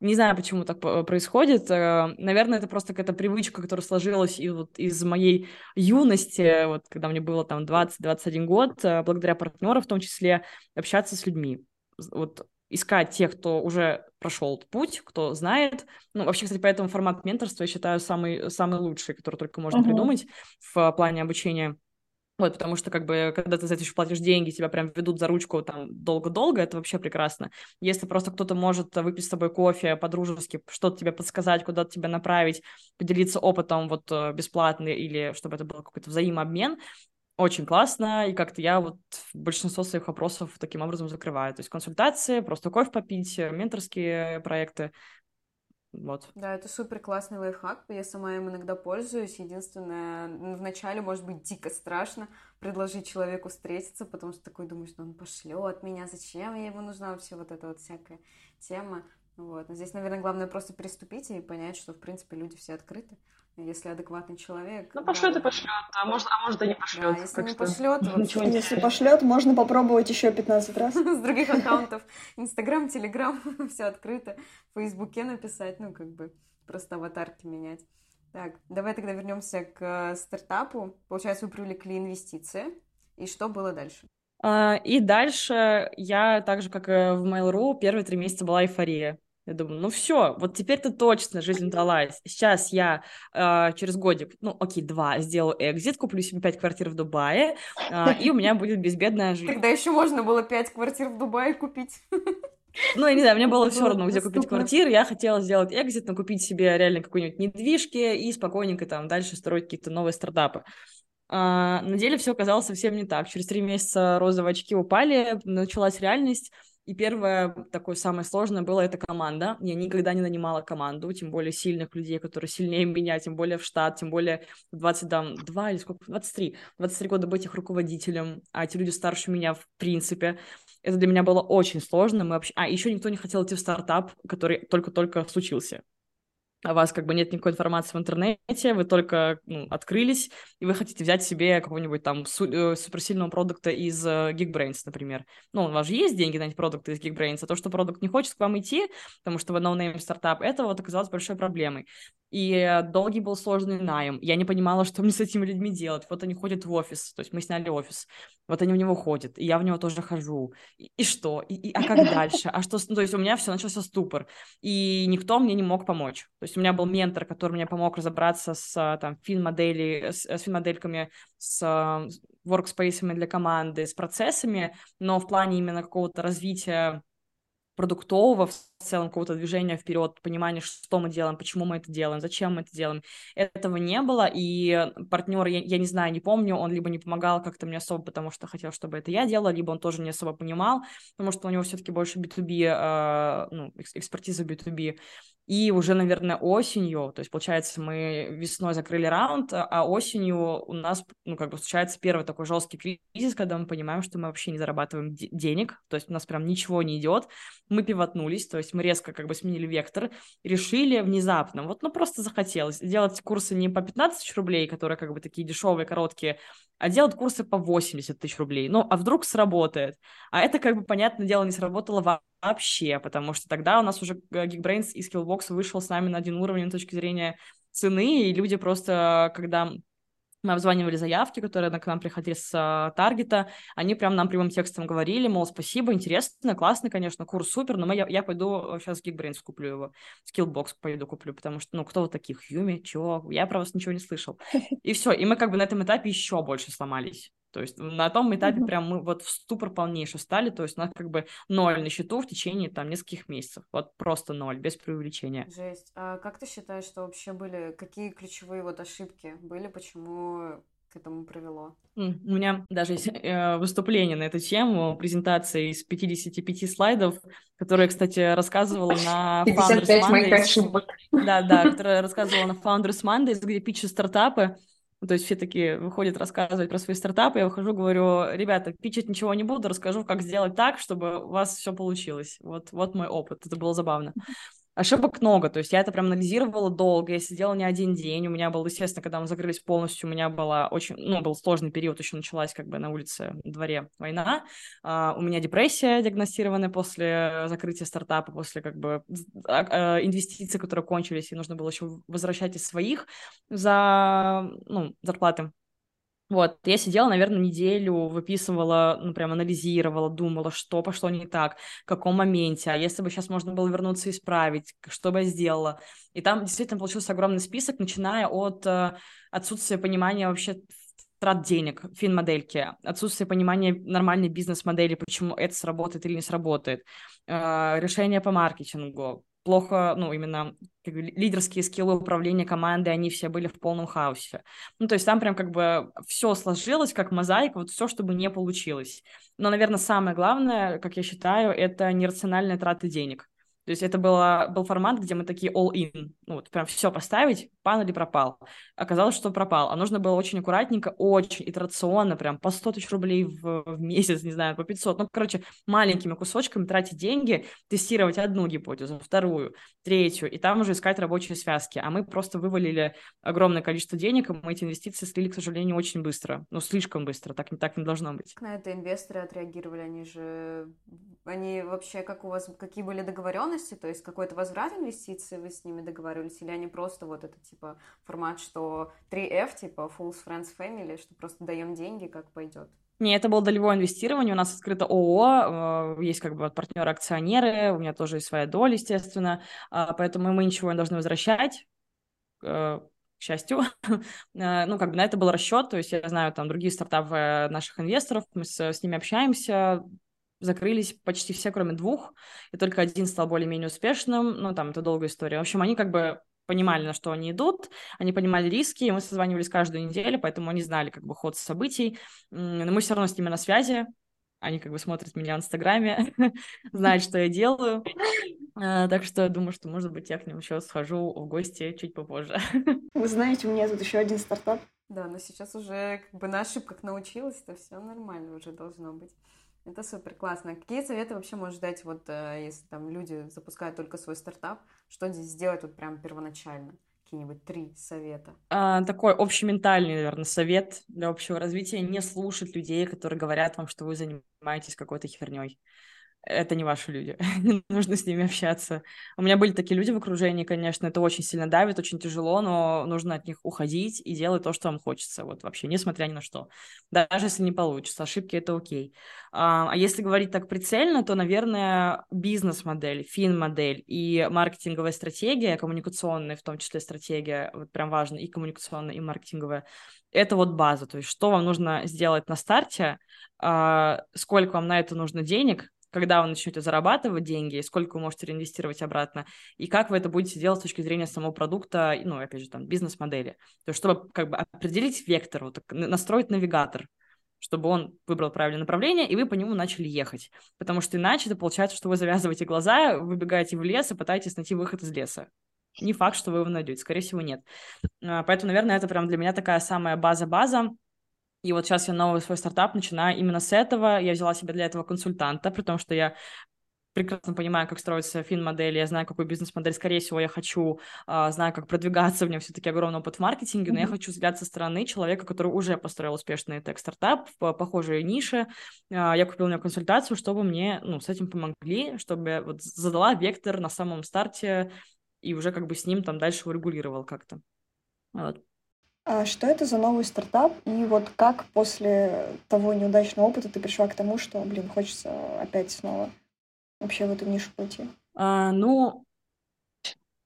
Не знаю, почему так происходит. Э, наверное, это просто какая-то привычка, которая сложилась и вот из моей юности, вот когда мне было там 20-21 год, э, благодаря партнерам в том числе, общаться с людьми. Вот искать тех, кто уже прошел путь, кто знает. Ну, вообще, кстати, поэтому формат менторства я считаю самый, самый лучший, который только можно uh-huh. придумать в плане обучения. Вот, потому что, как бы, когда ты за это еще платишь деньги, тебя прям ведут за ручку там долго-долго, это вообще прекрасно. Если просто кто-то может выпить с тобой кофе по-дружески, что-то тебе подсказать, куда-то тебя направить, поделиться опытом вот э, бесплатно или чтобы это был какой-то взаимообмен, очень классно, и как-то я вот большинство своих вопросов таким образом закрываю. То есть консультации, просто кофе попить, менторские проекты, вот. Да, это супер классный лайфхак. Я сама им иногда пользуюсь. Единственное, вначале может быть дико страшно предложить человеку встретиться, потому что такой думаешь, что он пошлет меня, зачем я ему нужна вообще вот эта вот всякая тема. Вот. Но здесь, наверное, главное просто приступить и понять, что, в принципе, люди все открыты если адекватный человек. Ну, пошлет да, и пошлет, а может, а может и не пошлет. Да, если не пошлет, ничего не Если пошлет, можно попробовать еще 15 раз. С других аккаунтов. Инстаграм, Телеграм, все открыто. В Фейсбуке написать, ну, как бы, просто аватарки менять. Так, давай тогда вернемся к стартапу. Получается, вы привлекли инвестиции. И что было дальше? А, и дальше я, так же, как и в Mail.ru, первые три месяца была эйфория. Я думаю, ну все, вот теперь-то точно жизнь далась. Сейчас я э, через годик, ну окей, два, сделаю экзит, куплю себе пять квартир в Дубае, э, и у меня будет безбедная жизнь. Тогда еще можно было пять квартир в Дубае купить. Ну, я не знаю, мне было все равно, где купить квартиру. Я хотела сделать экзит, но купить себе реально какую-нибудь недвижки и спокойненько там дальше строить какие-то новые стартапы. А, на деле все оказалось совсем не так. Через три месяца розовые очки упали, началась реальность. И первое, такое самое сложное было это команда. Я никогда не нанимала команду, тем более сильных людей, которые сильнее меня, тем более в штат, тем более в 22 или сколько, 23, 23 года быть их руководителем, а эти люди старше меня в принципе. Это для меня было очень сложно. Мы вообще... А, еще никто не хотел идти в стартап, который только-только случился о вас как бы нет никакой информации в интернете, вы только ну, открылись, и вы хотите взять себе какого-нибудь там су- э, суперсильного продукта из uh, Geekbrains, например. Ну, у вас же есть деньги на эти продукты из Geekbrains, а то, что продукт не хочет к вам идти, потому что вы no-name стартап, это вот оказалось большой проблемой. И долгий был сложный найм. Я не понимала, что мне с этими людьми делать. Вот они ходят в офис, то есть мы сняли офис. Вот они в него ходят, и я в него тоже хожу. И, и что? И, и, а как дальше? А что? Ну, то есть у меня все начался ступор. И никто мне не мог помочь. То есть у меня был ментор, который мне помог разобраться с там, фин-модели, с, с фин-модельками, с воркспейсами для команды, с процессами, но в плане именно какого-то развития продуктового в целом какого-то движения вперед, понимания, что мы делаем, почему мы это делаем, зачем мы это делаем. Этого не было, и партнер, я, я не знаю, не помню, он либо не помогал как-то мне особо, потому что хотел, чтобы это я делала, либо он тоже не особо понимал, потому что у него все-таки больше B2B, э, ну, экспертиза B2B. И уже, наверное, осенью, то есть, получается, мы весной закрыли раунд, а осенью у нас, ну, как бы, случается первый такой жесткий кризис, когда мы понимаем, что мы вообще не зарабатываем денег, то есть у нас прям ничего не идет. Мы пивотнулись, то есть мы резко как бы сменили вектор, решили внезапно, вот, ну, просто захотелось делать курсы не по 15 тысяч рублей, которые как бы такие дешевые, короткие, а делать курсы по 80 тысяч рублей. Ну, а вдруг сработает? А это, как бы, понятное дело, не сработало вообще, потому что тогда у нас уже Geekbrains и Skillbox вышел с нами на один уровень с точки зрения цены, и люди просто, когда мы обзванивали заявки, которые к нам приходили с а, таргета, они прям нам прямым текстом говорили, мол, спасибо, интересно, классно, конечно, курс супер, но мы, я, я пойду сейчас Geekbrains куплю его, Skillbox пойду куплю, потому что, ну, кто вот таких, Юми, чего, я про вас ничего не слышал. И все, и мы как бы на этом этапе еще больше сломались. То есть на том этапе mm-hmm. прям мы вот в ступор полнейший стали, то есть у нас как бы ноль на счету в течение там нескольких месяцев, вот просто ноль, без преувеличения. Жесть. А как ты считаешь, что вообще были, какие ключевые вот ошибки были, почему к этому привело? У меня даже есть э, выступление на эту тему, презентация из 55 слайдов, которая, кстати, рассказывала на Founders Mondays. Да, да, которая рассказывала на Founders Mondays, где пичи стартапы, то есть все такие выходят рассказывать про свои стартапы, я выхожу, говорю, ребята, пичать ничего не буду, расскажу, как сделать так, чтобы у вас все получилось. Вот, вот мой опыт, это было забавно. Ошибок много, то есть я это прям анализировала долго, я сидела не один день, у меня был, естественно, когда мы закрылись полностью, у меня была очень, ну, был сложный период, еще началась как бы на улице, дворе война, uh, у меня депрессия диагностированная после закрытия стартапа, после как бы uh, инвестиций, которые кончились, и нужно было еще возвращать из своих за, ну, зарплаты. Вот, я сидела, наверное, неделю, выписывала, ну, прям анализировала, думала, что пошло не так, в каком моменте, а если бы сейчас можно было вернуться и исправить, что бы я сделала. И там действительно получился огромный список, начиная от э, отсутствия понимания вообще трат денег, фин-модельки, отсутствие понимания нормальной бизнес-модели, почему это сработает или не сработает, э, решение по маркетингу, плохо, ну, именно как бы, лидерские скиллы управления командой, они все были в полном хаосе. Ну, то есть там прям как бы все сложилось, как мозаика, вот все, чтобы не получилось. Но, наверное, самое главное, как я считаю, это нерациональная трата денег. То есть это было, был формат, где мы такие all-in, ну вот прям все поставить, пан или пропал. Оказалось, что пропал. А нужно было очень аккуратненько, очень итерационно, прям по 100 тысяч рублей в, в месяц, не знаю, по 500. Ну, короче, маленькими кусочками тратить деньги, тестировать одну гипотезу, вторую, третью, и там уже искать рабочие связки. А мы просто вывалили огромное количество денег, и мы эти инвестиции слили, к сожалению, очень быстро. Ну, слишком быстро, так, так не должно быть. На это инвесторы отреагировали, они же... Они вообще, как у вас, какие были договоренности то есть какой-то возврат инвестиций вы с ними договаривались, или они просто вот это типа формат, что 3F, типа Fools, Friends, Family, что просто даем деньги, как пойдет? Не, это было долевое инвестирование. У нас открыто ООО, э, есть как бы партнеры-акционеры, у меня тоже есть своя доля, естественно, а, поэтому мы ничего не должны возвращать э, к счастью. Э, ну, как бы на это был расчет, то есть я знаю там другие стартапы наших инвесторов, мы с, с ними общаемся, закрылись почти все, кроме двух, и только один стал более-менее успешным, ну, там, это долгая история. В общем, они как бы понимали, на что они идут, они понимали риски, и мы созванивались каждую неделю, поэтому они знали как бы ход событий, но мы все равно с ними на связи, они как бы смотрят меня в Инстаграме, знают, что я делаю, э, так что я думаю, что, может быть, я к ним еще схожу в гости чуть попозже. Вы знаете, у меня тут еще один стартап. Да, но сейчас уже как бы на ошибках научилась, то все нормально уже должно быть. Это супер классно. Какие советы вообще можешь дать, вот э, если там люди запускают только свой стартап, что здесь сделать вот прям первоначально? Какие-нибудь три совета. А, такой общементальный, наверное, совет для общего развития. Не слушать людей, которые говорят вам, что вы занимаетесь какой-то херней это не ваши люди, не нужно с ними общаться. У меня были такие люди в окружении, конечно, это очень сильно давит, очень тяжело, но нужно от них уходить и делать то, что вам хочется, вот вообще, несмотря ни на что. Даже если не получится, ошибки — это окей. А, а если говорить так прицельно, то, наверное, бизнес-модель, фин-модель и маркетинговая стратегия, коммуникационная в том числе стратегия, вот прям важно, и коммуникационная, и маркетинговая, это вот база, то есть что вам нужно сделать на старте, а, сколько вам на это нужно денег, когда вы начнете зарабатывать деньги, сколько вы можете реинвестировать обратно, и как вы это будете делать с точки зрения самого продукта, ну, опять же, там, бизнес-модели. То есть, чтобы как бы определить вектор, вот, настроить навигатор, чтобы он выбрал правильное направление, и вы по нему начали ехать. Потому что иначе это получается, что вы завязываете глаза, выбегаете в лес и пытаетесь найти выход из леса. Не факт, что вы его найдете, скорее всего, нет. А, поэтому, наверное, это прям для меня такая самая база-база. И вот сейчас я новый свой стартап начинаю именно с этого. Я взяла себе для этого консультанта, при том, что я прекрасно понимаю, как строится фин-модель, я знаю, какую бизнес-модель, скорее всего, я хочу, uh, знаю, как продвигаться, у меня все-таки огромный опыт в маркетинге, но mm-hmm. я хочу взгляд со стороны человека, который уже построил успешный тег-стартап в похожей нише. Uh, я купила у него консультацию, чтобы мне, ну, с этим помогли, чтобы вот задала вектор на самом старте и уже как бы с ним там дальше урегулировал как-то. Вот. А что это за новый стартап? И вот как после того неудачного опыта ты пришла к тому, что, блин, хочется опять снова вообще в эту нишу пойти? А, ну,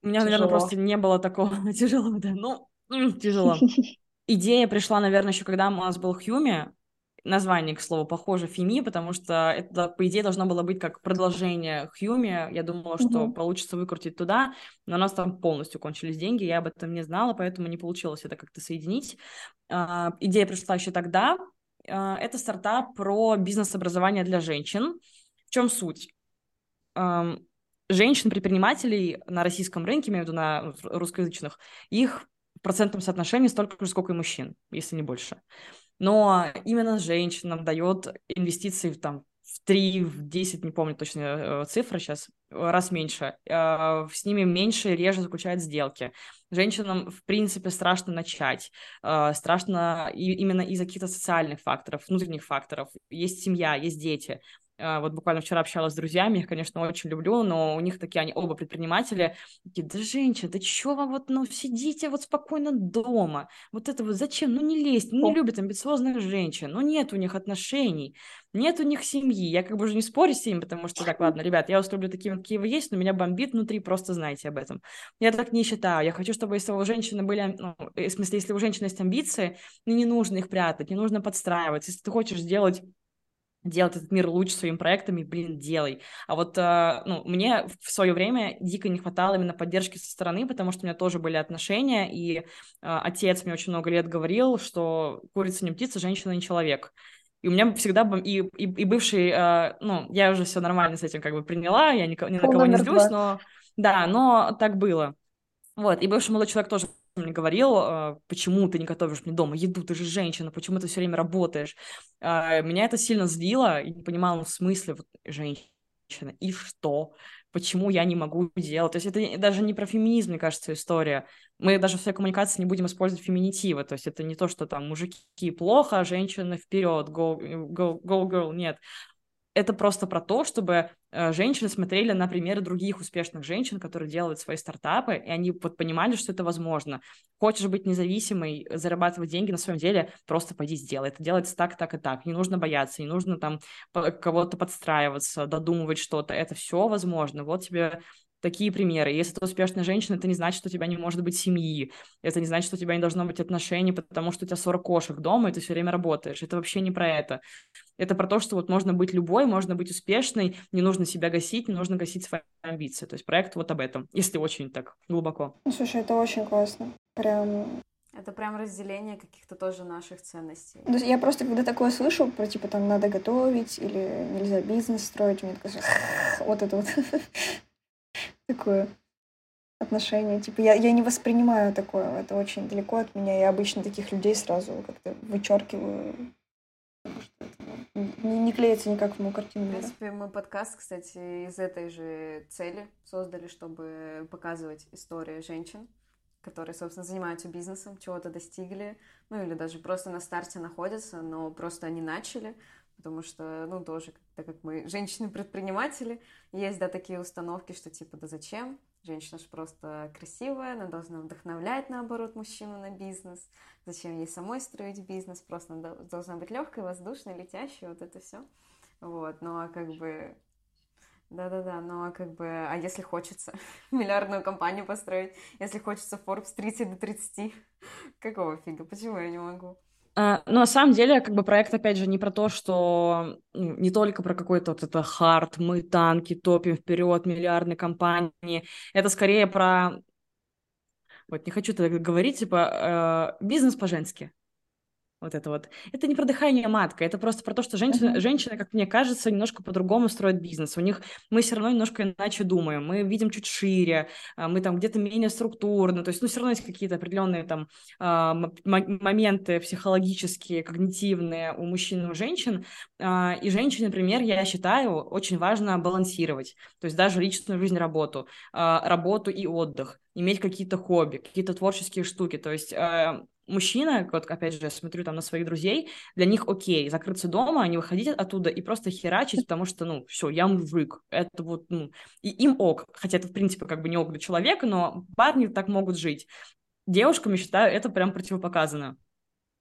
у меня, тяжело. наверное, просто не было такого тяжелого, да, ну, тяжело. Идея пришла, наверное, еще когда у нас был Хьюми, название, к слову, похоже Фими, потому что это, по идее, должно было быть как продолжение Хьюми. Я думала, что mm-hmm. получится выкрутить туда, но у нас там полностью кончились деньги, я об этом не знала, поэтому не получилось это как-то соединить. А, идея пришла еще тогда. А, это стартап про бизнес-образование для женщин. В чем суть? А, женщин-предпринимателей на российском рынке, имею в виду на русскоязычных, их в процентном соотношении столько же, сколько и мужчин, если не больше но именно женщинам дает инвестиции в, там, в 3, в 10, не помню точно э, цифры сейчас, раз меньше. Э, с ними меньше, реже заключают сделки. Женщинам, в принципе, страшно начать. Э, страшно именно из-за каких-то социальных факторов, внутренних факторов. Есть семья, есть дети. А, вот буквально вчера общалась с друзьями, их, конечно, очень люблю, но у них такие, они оба предприниматели. Такие, да, женщина, да чё вам вот, ну, сидите вот спокойно дома. Вот это вот зачем? Ну, не лезть, ну, не любят амбициозных женщин, ну, нет у них отношений, нет у них семьи. Я как бы уже не спорю с ними, потому что, так, ладно, ребят, я вас люблю такими, какие вы есть, но меня бомбит внутри, просто знайте об этом. Я так не считаю. Я хочу, чтобы если у женщины были, ну, в смысле, если у женщины есть амбиции, ну, не нужно их прятать, не нужно подстраиваться. Если ты хочешь сделать делать этот мир лучше своими проектами, блин, делай. А вот, э, ну, мне в свое время дико не хватало именно поддержки со стороны, потому что у меня тоже были отношения, и э, отец мне очень много лет говорил, что курица не птица, женщина не человек. И у меня всегда и, и, и бывший, э, ну, я уже все нормально с этим как бы приняла, я ни, ни на кого не злюсь, но да, но так было. Вот, и бывший молодой человек тоже мне говорил, а, почему ты не готовишь мне дома еду, ты же женщина, почему ты все время работаешь. А, меня это сильно злило, и не понимала, ну, в смысле, вот, женщина, и что? Почему я не могу делать? То есть это даже не про феминизм, мне кажется, история. Мы даже в своей коммуникации не будем использовать феминитивы. То есть это не то, что там мужики плохо, а женщины вперед, go, go, go girl, нет это просто про то, чтобы э, женщины смотрели на примеры других успешных женщин, которые делают свои стартапы, и они вот понимали, что это возможно. Хочешь быть независимой, зарабатывать деньги на своем деле, просто пойди сделай. Это делается так, так и так. Не нужно бояться, не нужно там кого-то подстраиваться, додумывать что-то. Это все возможно. Вот тебе такие примеры. Если ты успешная женщина, это не значит, что у тебя не может быть семьи. Это не значит, что у тебя не должно быть отношений, потому что у тебя 40 кошек дома, и ты все время работаешь. Это вообще не про это. Это про то, что вот можно быть любой, можно быть успешной, не нужно себя гасить, не нужно гасить свои амбиции. То есть проект вот об этом, если очень так глубоко. Ну, слушай, это очень классно. Прям это прям разделение каких-то тоже наших ценностей. То есть я просто, когда такое слышу, про типа там надо готовить или нельзя бизнес строить, мне кажется, вот это вот такое отношение. Типа я, я не воспринимаю такое, это очень далеко от меня. Я обычно таких людей сразу как-то вычеркиваю, ну, не, не клеится никак в мою картину. В принципе, мы подкаст, кстати, из этой же цели создали, чтобы показывать истории женщин, которые, собственно, занимаются бизнесом, чего-то достигли, ну или даже просто на старте находятся, но просто они начали, потому что, ну, тоже, так как мы женщины-предприниматели, есть, да, такие установки, что типа, да зачем? Женщина же просто красивая, она должна вдохновлять, наоборот, мужчину на бизнес. Зачем ей самой строить бизнес? Просто она должна быть легкой, воздушной, летящей, вот это все. Вот, ну а как бы да-да-да, но как бы, а если хочется миллиардную компанию построить, если хочется Forbes 30 до 30, какого фига, почему я не могу? А, ну, на самом деле, как бы проект, опять же, не про то, что не только про какой-то вот это хард, мы танки, топим вперед, миллиардные компании. Это скорее про... Вот не хочу так говорить, типа, э, бизнес по-женски вот это вот. Это не про дыхание матка, это просто про то, что женщина, uh-huh. женщина, как мне кажется, немножко по-другому строит бизнес. У них мы все равно немножко иначе думаем, мы видим чуть шире, а, мы там где-то менее структурно, то есть, ну, все равно есть какие-то определенные там а, моменты психологические, когнитивные у мужчин и у женщин. А, и женщине, например, я считаю, очень важно балансировать, то есть даже личную жизнь, работу, работу и отдых иметь какие-то хобби, какие-то творческие штуки. То есть мужчина, вот опять же, я смотрю там на своих друзей, для них окей, закрыться дома, не выходить оттуда и просто херачить, потому что, ну, все, я мужик, это вот, ну, и им ок, хотя это, в принципе, как бы не ок для человека, но парни так могут жить. Девушкам, я считаю, это прям противопоказано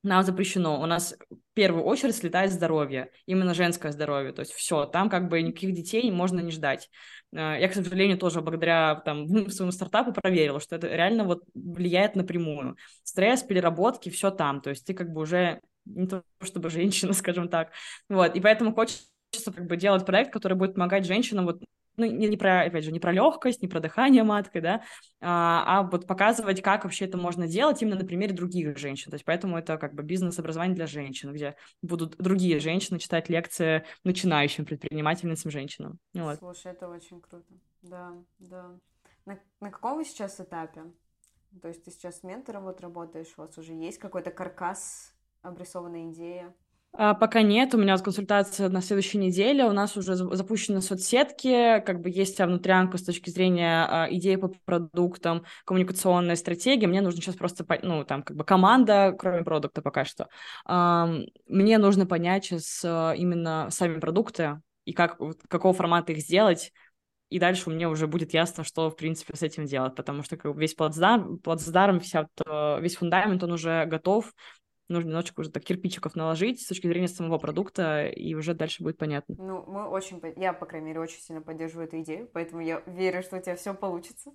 нам запрещено. У нас в первую очередь слетает здоровье, именно женское здоровье. То есть все, там как бы никаких детей можно не ждать. Э, я, к сожалению, тоже благодаря там, своему стартапу проверила, что это реально вот влияет напрямую. Стресс, переработки, все там. То есть ты как бы уже не то чтобы женщина, скажем так. Вот, и поэтому хочется как бы делать проект, который будет помогать женщинам вот ну, не, не про, опять же, не про легкость, не про дыхание маткой, да, а, а вот показывать, как вообще это можно делать именно на примере других женщин. То есть поэтому это как бы бизнес-образование для женщин, где будут другие женщины читать лекции начинающим предпринимательницам женщинам. Вот. Слушай, это очень круто. Да, да. На, на каком вы сейчас этапе? То есть ты сейчас с ментором вот работаешь, у вас уже есть какой-то каркас, обрисованная идея? А, пока нет, у меня вот консультация на следующей неделе, у нас уже запущены соцсетки, как бы есть внутрянка с точки зрения а, идеи по продуктам, коммуникационная стратегия, мне нужно сейчас просто, ну, там, как бы команда, кроме продукта пока что. Мне нужно понять сейчас а, именно сами продукты и как, какого формата их сделать, и дальше мне уже будет ясно, что, в принципе, с этим делать, потому что весь плацдарм, плацдарм вся, весь фундамент, он уже готов, нужно немножечко уже так кирпичиков наложить с точки зрения самого продукта, и уже дальше будет понятно. Ну, мы очень, я, по крайней мере, очень сильно поддерживаю эту идею, поэтому я верю, что у тебя все получится,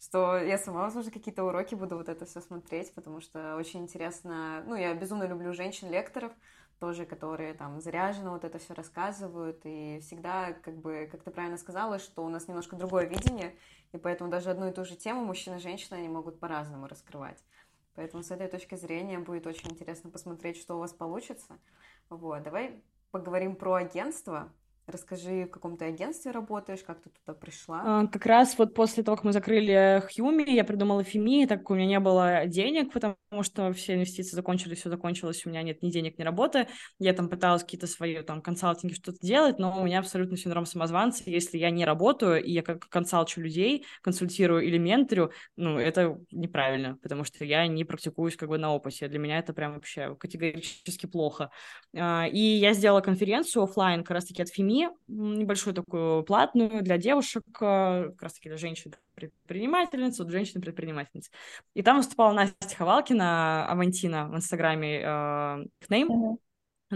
что я сама, возможно, какие-то уроки буду вот это все смотреть, потому что очень интересно, ну, я безумно люблю женщин-лекторов, тоже, которые там заряжены, вот это все рассказывают, и всегда, как бы, как ты правильно сказала, что у нас немножко другое видение, и поэтому даже одну и ту же тему мужчина и женщина, они могут по-разному раскрывать. Поэтому с этой точки зрения будет очень интересно посмотреть, что у вас получится. Вот, давай поговорим про агентство. Расскажи, в каком ты агентстве работаешь, как ты туда пришла? А, как раз вот после того, как мы закрыли Хьюми, я придумала Фими, так как у меня не было денег, потому что все инвестиции закончились, все закончилось, у меня нет ни денег, ни работы. Я там пыталась какие-то свои там консалтинги что-то делать, но у меня абсолютно синдром самозванца. Если я не работаю, и я как консалчу людей, консультирую или менторю, ну, это неправильно, потому что я не практикуюсь как бы на опыте. Для меня это прям вообще категорически плохо. А, и я сделала конференцию офлайн как раз-таки от Фими, СМИ, небольшую такую платную для девушек, э, как раз таки для женщин предпринимательниц, вот женщины-предпринимательниц. И там выступала Настя Ховалкина, Авантина в Инстаграме, э, Name. Uh-huh.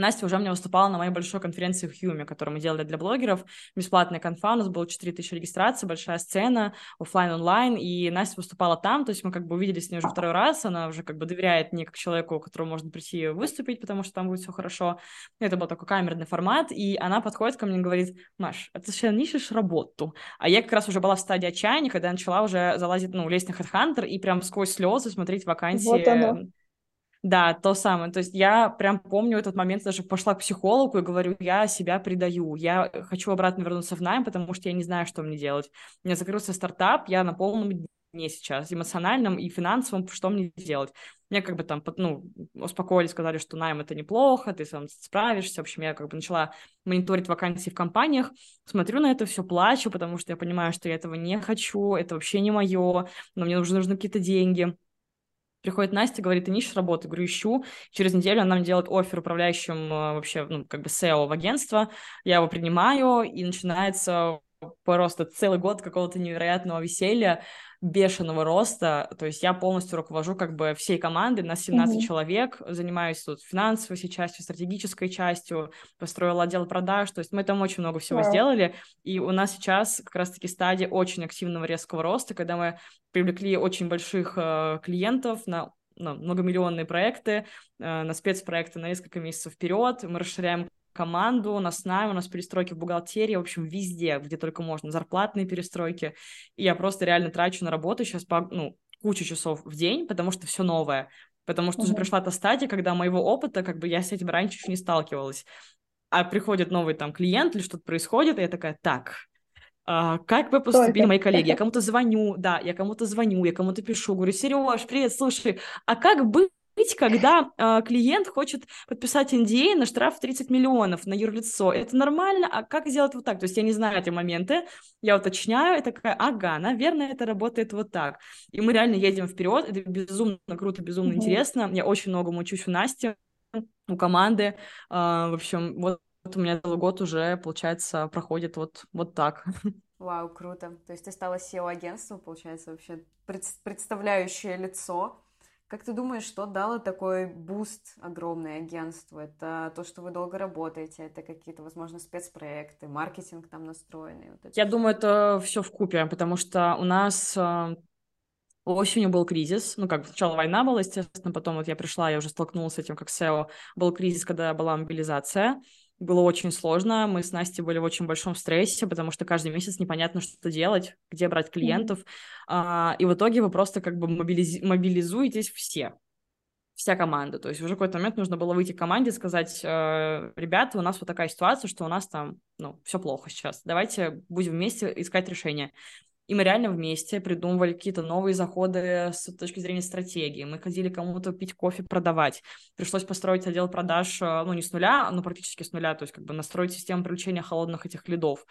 Настя уже меня выступала на моей большой конференции в Хьюме, которую мы делали для блогеров. Бесплатная конфа, у нас было 4000 регистраций, большая сцена, офлайн онлайн и Настя выступала там, то есть мы как бы увиделись с ней уже второй раз, она уже как бы доверяет мне как человеку, которому можно прийти выступить, потому что там будет все хорошо. Это был такой камерный формат, и она подходит ко мне и говорит, Маш, а ты сейчас ищешь работу? А я как раз уже была в стадии отчаяния, когда начала уже залазить, ну, лезть на HeadHunter и прям сквозь слезы смотреть вакансии. Вот оно да, то самое. То есть я прям помню этот момент, даже пошла к психологу и говорю, я себя предаю, я хочу обратно вернуться в найм, потому что я не знаю, что мне делать. У меня закрылся стартап, я на полном дне сейчас, эмоциональном и финансовом, что мне делать. Мне как бы там, ну, успокоили, сказали, что найм это неплохо, ты сам справишься. В общем, я как бы начала мониторить вакансии в компаниях, смотрю на это все, плачу, потому что я понимаю, что я этого не хочу, это вообще не мое, но мне нужны, нужны какие-то деньги. Приходит Настя, говорит, ты не ищешь работу? Я говорю, ищу. Через неделю она нам делает офер управляющим э, вообще, ну, как бы SEO в агентство. Я его принимаю, и начинается просто целый год какого-то невероятного веселья бешеного роста, то есть я полностью руковожу как бы всей командой, нас 17 mm-hmm. человек, занимаюсь тут финансовой всей частью, стратегической частью, построила отдел продаж, то есть мы там очень много всего wow. сделали, и у нас сейчас как раз-таки стадия очень активного резкого роста, когда мы привлекли очень больших э, клиентов на ну, многомиллионные проекты, э, на спецпроекты на несколько месяцев вперед, мы расширяем команду, у нас найм, у нас перестройки в бухгалтерии, в общем, везде, где только можно, зарплатные перестройки. И я просто реально трачу на работу сейчас по, ну, кучу часов в день, потому что все новое. Потому что mm-hmm. уже пришла та стадия, когда моего опыта, как бы я с этим раньше еще не сталкивалась. А приходит новый там клиент или что-то происходит, и я такая, так, а, как вы поступили, Только. мои коллеги? Я кому-то звоню, да, я кому-то звоню, я кому-то пишу, говорю, Сереж, привет, слушай, а как быть, когда э, клиент хочет подписать NDA а на штраф 30 миллионов на юрлицо. Это нормально? А как сделать вот так? То есть я не знаю эти моменты, я уточняю, и такая, ага, наверное, это работает вот так. И мы реально едем вперед, это безумно круто, безумно mm-hmm. интересно. Я очень многому учусь у Насти, у команды. Э, в общем, вот у меня целый год уже, получается, проходит вот, вот так. Вау, круто. То есть ты стала CEO агентства, получается, вообще представляющее лицо как ты думаешь, что дало такой буст огромное агентству? Это то, что вы долго работаете, это какие-то, возможно, спецпроекты, маркетинг там настроенный? Вот Я думаю, это все вкупе, потому что у нас э, осенью был кризис. Ну, как сначала война была, естественно, потом вот я пришла, я уже столкнулась с этим как CEO. Был кризис, когда была мобилизация было очень сложно. Мы с Настей были в очень большом стрессе, потому что каждый месяц непонятно, что делать, где брать клиентов. Mm-hmm. И в итоге вы просто как бы мобилиз... мобилизуетесь все вся команда. То есть уже в какой-то момент нужно было выйти к команде и сказать, э, ребята, у нас вот такая ситуация, что у нас там, ну, все плохо сейчас. Давайте будем вместе искать решение. И мы реально вместе придумывали какие-то новые заходы с точки зрения стратегии. Мы ходили кому-то пить кофе, продавать. Пришлось построить отдел продаж, э, ну, не с нуля, но практически с нуля, то есть как бы настроить систему привлечения холодных этих лидов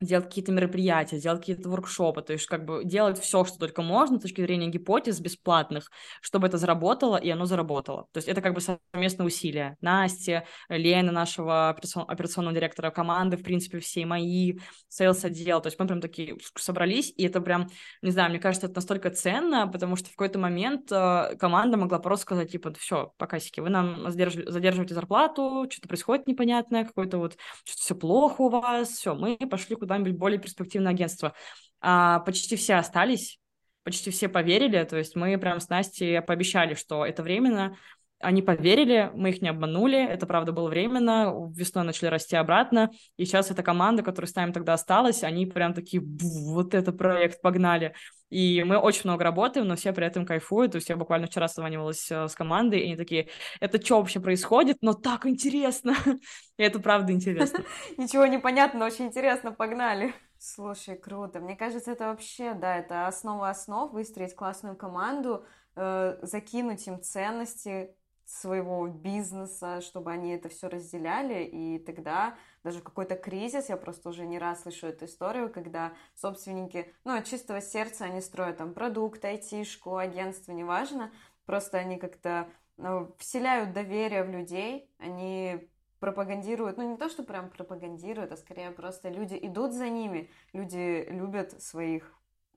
делать какие-то мероприятия, делать какие-то воркшопы, то есть как бы делать все, что только можно с точки зрения гипотез бесплатных, чтобы это заработало, и оно заработало. То есть это как бы совместное усилие. Насти, Лена, нашего операционного директора команды, в принципе, все мои, sales отдел, то есть мы прям такие собрались, и это прям, не знаю, мне кажется, это настолько ценно, потому что в какой-то момент э, команда могла просто сказать, типа, все, покасики, вы нам задерживаете зарплату, что-то происходит непонятное, какое-то вот, что-то все плохо у вас, все, мы пошли куда куда-нибудь более перспективное агентство. А, почти все остались, почти все поверили, то есть мы прям с Настей пообещали, что это временно, они поверили, мы их не обманули, это правда было временно, весной начали расти обратно, и сейчас эта команда, которая с нами тогда осталась, они прям такие, вот это проект, погнали. И мы очень много работаем, но все при этом кайфуют. То есть я буквально вчера созванивалась э, с командой, и они такие, это что вообще происходит? Но так интересно. И это правда интересно. Ничего не понятно, очень интересно, погнали. Слушай, круто. Мне кажется, это вообще, да, это основа основ, выстроить классную команду, э, закинуть им ценности, своего бизнеса, чтобы они это все разделяли, и тогда даже какой-то кризис, я просто уже не раз слышу эту историю, когда собственники, ну, от чистого сердца они строят там продукт, айтишку, агентство, неважно, просто они как-то ну, вселяют доверие в людей, они пропагандируют, ну не то, что прям пропагандируют, а скорее просто люди идут за ними, люди любят своих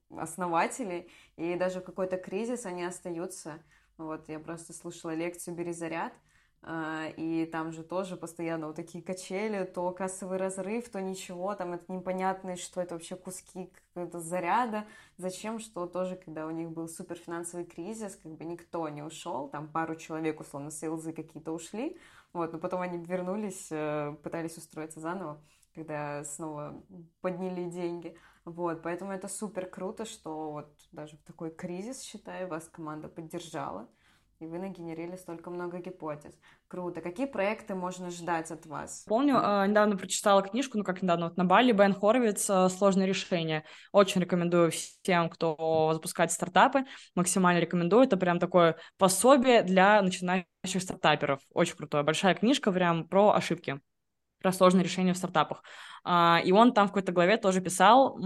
основателей, и даже какой-то кризис они остаются вот, я просто слушала лекцию «Бери заряд», а, и там же тоже постоянно вот такие качели, то кассовый разрыв, то ничего, там это непонятно, что это вообще куски какого-то заряда, зачем, что тоже, когда у них был супер финансовый кризис, как бы никто не ушел, там пару человек, условно, сейлзы какие-то ушли, вот, но потом они вернулись, э, пытались устроиться заново, когда снова подняли деньги, вот, поэтому это супер круто, что вот даже в такой кризис, считаю, вас команда поддержала, и вы нагенерили столько много гипотез. Круто. Какие проекты можно ждать от вас? Помню, э, недавно прочитала книжку, ну как недавно, вот на Бали, Бен Хоровиц э, «Сложные решения». Очень рекомендую всем, кто запускает стартапы, максимально рекомендую. Это прям такое пособие для начинающих стартаперов. Очень крутое. Большая книжка прям про ошибки про сложные решения в стартапах. А, и он там в какой-то главе тоже писал,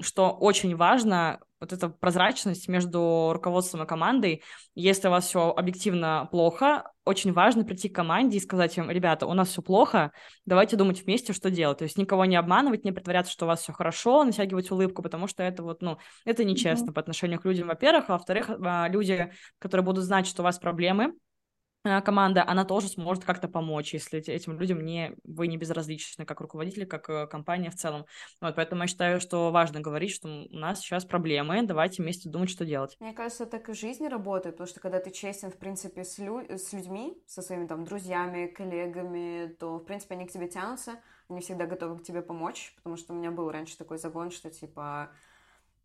что очень важно вот эта прозрачность между руководством и командой. Если у вас все объективно плохо, очень важно прийти к команде и сказать им, ребята, у нас все плохо, давайте думать вместе, что делать. То есть никого не обманывать, не притворяться, что у вас все хорошо, натягивать улыбку, потому что это вот, ну, это нечестно mm-hmm. по отношению к людям, во-первых, а во-вторых, а, люди, которые будут знать, что у вас проблемы, команда, она тоже сможет как-то помочь, если этим людям не, вы не безразличны, как руководители, как э, компания в целом. Вот, поэтому я считаю, что важно говорить, что у нас сейчас проблемы, давайте вместе думать, что делать. Мне кажется, так и в жизни работает, потому что когда ты честен, в принципе, с, лю- с людьми, со своими там друзьями, коллегами, то, в принципе, они к тебе тянутся, они всегда готовы к тебе помочь, потому что у меня был раньше такой загон, что, типа,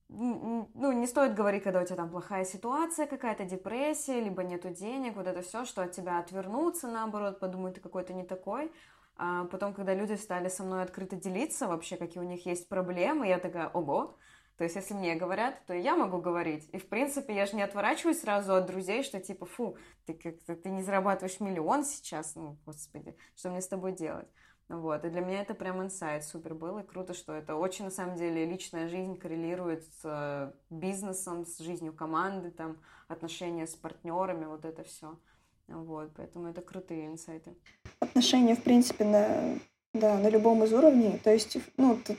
ну, не стоит говорить, когда у тебя там плохая ситуация, какая-то депрессия, либо нету денег, вот это все, что от тебя отвернутся, наоборот, подумают, ты какой-то не такой. А потом, когда люди стали со мной открыто делиться вообще, какие у них есть проблемы, я такая, ого, то есть, если мне говорят, то я могу говорить. И, в принципе, я же не отворачиваюсь сразу от друзей, что типа, фу, ты как-то ты не зарабатываешь миллион сейчас, ну, господи, что мне с тобой делать? Вот, и для меня это прям инсайт супер был, и круто, что это очень, на самом деле, личная жизнь коррелирует с э, бизнесом, с жизнью команды, там, отношения с партнерами, вот это все. Вот, поэтому это крутые инсайты. Отношения, в принципе, на, да, на любом из уровней, то есть, ну, ты,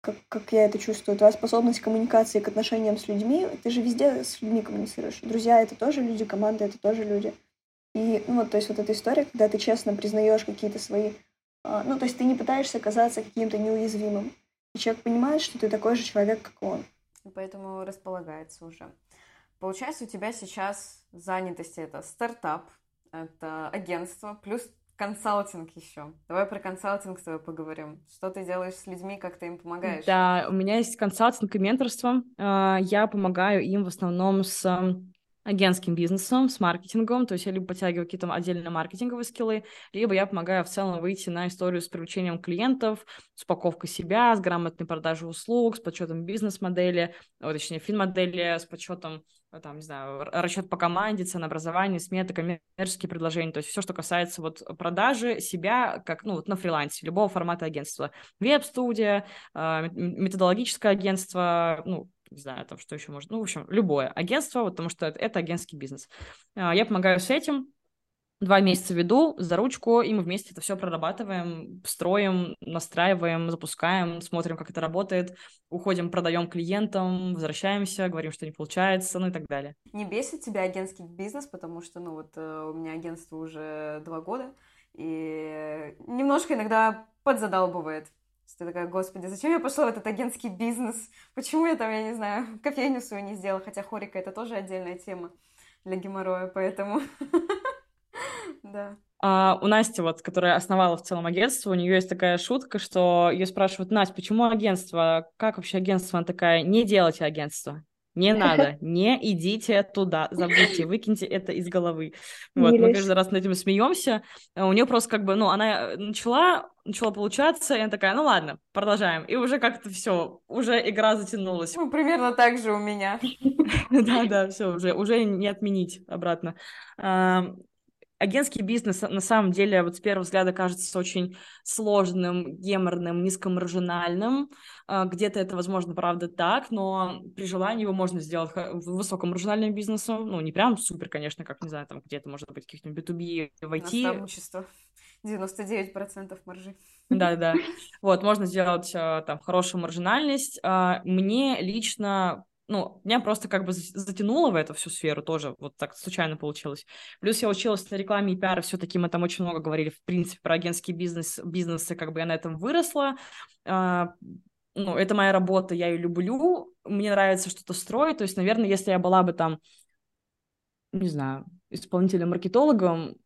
как, как я это чувствую, твоя способность коммуникации к отношениям с людьми, ты же везде с людьми коммуницируешь. Друзья — это тоже люди, команда — это тоже люди. И, ну, вот, то есть вот эта история, когда ты честно признаешь какие-то свои ну, то есть ты не пытаешься казаться каким-то неуязвимым. И человек понимает, что ты такой же человек, как он. И поэтому располагается уже. Получается, у тебя сейчас занятость это стартап, это агентство, плюс консалтинг еще. Давай про консалтинг с тобой поговорим. Что ты делаешь с людьми, как ты им помогаешь? Да, у меня есть консалтинг и менторство. А, я помогаю им в основном с агентским бизнесом, с маркетингом, то есть я либо подтягиваю какие-то отдельные маркетинговые скиллы, либо я помогаю в целом выйти на историю с привлечением клиентов, с упаковкой себя, с грамотной продажей услуг, с подсчетом бизнес-модели, точнее, фин-модели, с подсчетом там, не знаю, расчет по команде, ценообразование, сметы, коммерческие предложения, то есть все, что касается вот продажи себя, как, ну, вот на фрилансе, любого формата агентства. Веб-студия, а, методологическое агентство, ну, не знаю, там что еще может, ну, в общем, любое агентство, потому что это, это агентский бизнес. А, я помогаю с этим, два месяца веду за ручку, и мы вместе это все прорабатываем, строим, настраиваем, запускаем, смотрим, как это работает, уходим, продаем клиентам, возвращаемся, говорим, что не получается, ну и так далее. Не бесит тебя агентский бизнес, потому что, ну вот, э, у меня агентство уже два года, и немножко иногда подзадалбывает ты такая, господи, зачем я пошла в этот агентский бизнес? Почему я там, я не знаю, кофейню свою не сделала? Хотя хорика это тоже отдельная тема для геморроя, поэтому... Да. А у Насти, вот, которая основала в целом агентство, у нее есть такая шутка, что ее спрашивают, Настя, почему агентство? Как вообще агентство? Она такая, не делайте агентство. Не надо, не идите туда, забудьте, выкиньте это из головы. Вот, мы каждый раз над этим смеемся. А у нее просто как бы, ну, она начала, начала получаться, и она такая, ну ладно, продолжаем. И уже как-то все, уже игра затянулась. Ну, примерно так же у меня. Да-да, все, уже, уже не отменить обратно агентский бизнес на самом деле вот с первого взгляда кажется очень сложным, геморным, низкомаржинальным. А, где-то это, возможно, правда так, но при желании его можно сделать высокомаржинальным бизнесом. Ну, не прям супер, конечно, как, не знаю, там где-то, может быть, каких-нибудь B2B в IT. Наставничество. 99% маржи. Да, да. Вот, можно сделать а, там хорошую маржинальность. А, мне лично ну, меня просто как бы затянуло в эту всю сферу тоже, вот так случайно получилось. Плюс я училась на рекламе и пиаре, все-таки мы там очень много говорили, в принципе, про агентский бизнес, бизнесы, как бы я на этом выросла. А, ну, это моя работа, я ее люблю, мне нравится что-то строить, то есть, наверное, если я была бы там, не знаю, исполнителем-маркетологом,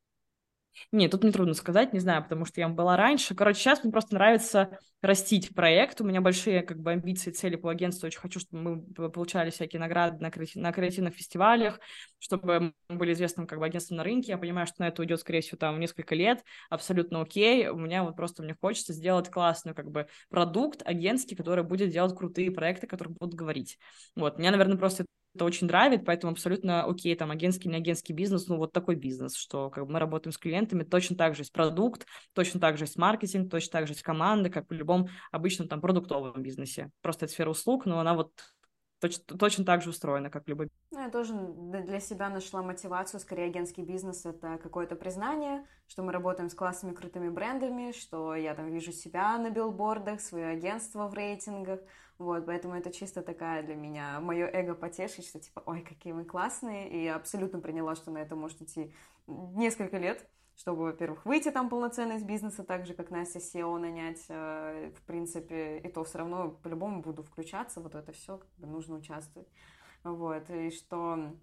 нет, тут мне трудно сказать, не знаю, потому что я была раньше. Короче, сейчас мне просто нравится растить проект. У меня большие как бы амбиции, цели по агентству. Очень хочу, чтобы мы получали всякие награды на, креатив, на креативных фестивалях, чтобы мы были известным как бы агентством на рынке. Я понимаю, что на это уйдет, скорее всего, там несколько лет. Абсолютно окей. У меня вот просто мне хочется сделать классный как бы продукт агентский, который будет делать крутые проекты, которые будут говорить. Вот. Меня, наверное, просто это очень драйвит, поэтому абсолютно окей, там, агентский, не агентский бизнес, ну, вот такой бизнес, что как бы мы работаем с клиентами, точно так же есть продукт, точно так же есть маркетинг, точно так же есть команда, как в любом обычном там продуктовом бизнесе. Просто это сфера услуг, но она вот точно, точно так же устроена, как любой. Ну, я тоже для себя нашла мотивацию, скорее агентский бизнес — это какое-то признание, что мы работаем с классными крутыми брендами, что я там вижу себя на билбордах, свое агентство в рейтингах, Вот, поэтому это чисто такая для меня, мое эго потешить, что типа, ой, какие мы классные, и я абсолютно приняла, что на это может идти несколько лет, чтобы, во-первых, выйти там полноценно из бизнеса, так же, как Настя SEO нанять, э, в принципе, и то все равно по-любому буду включаться, вот это все, как бы нужно участвовать. Вот, и что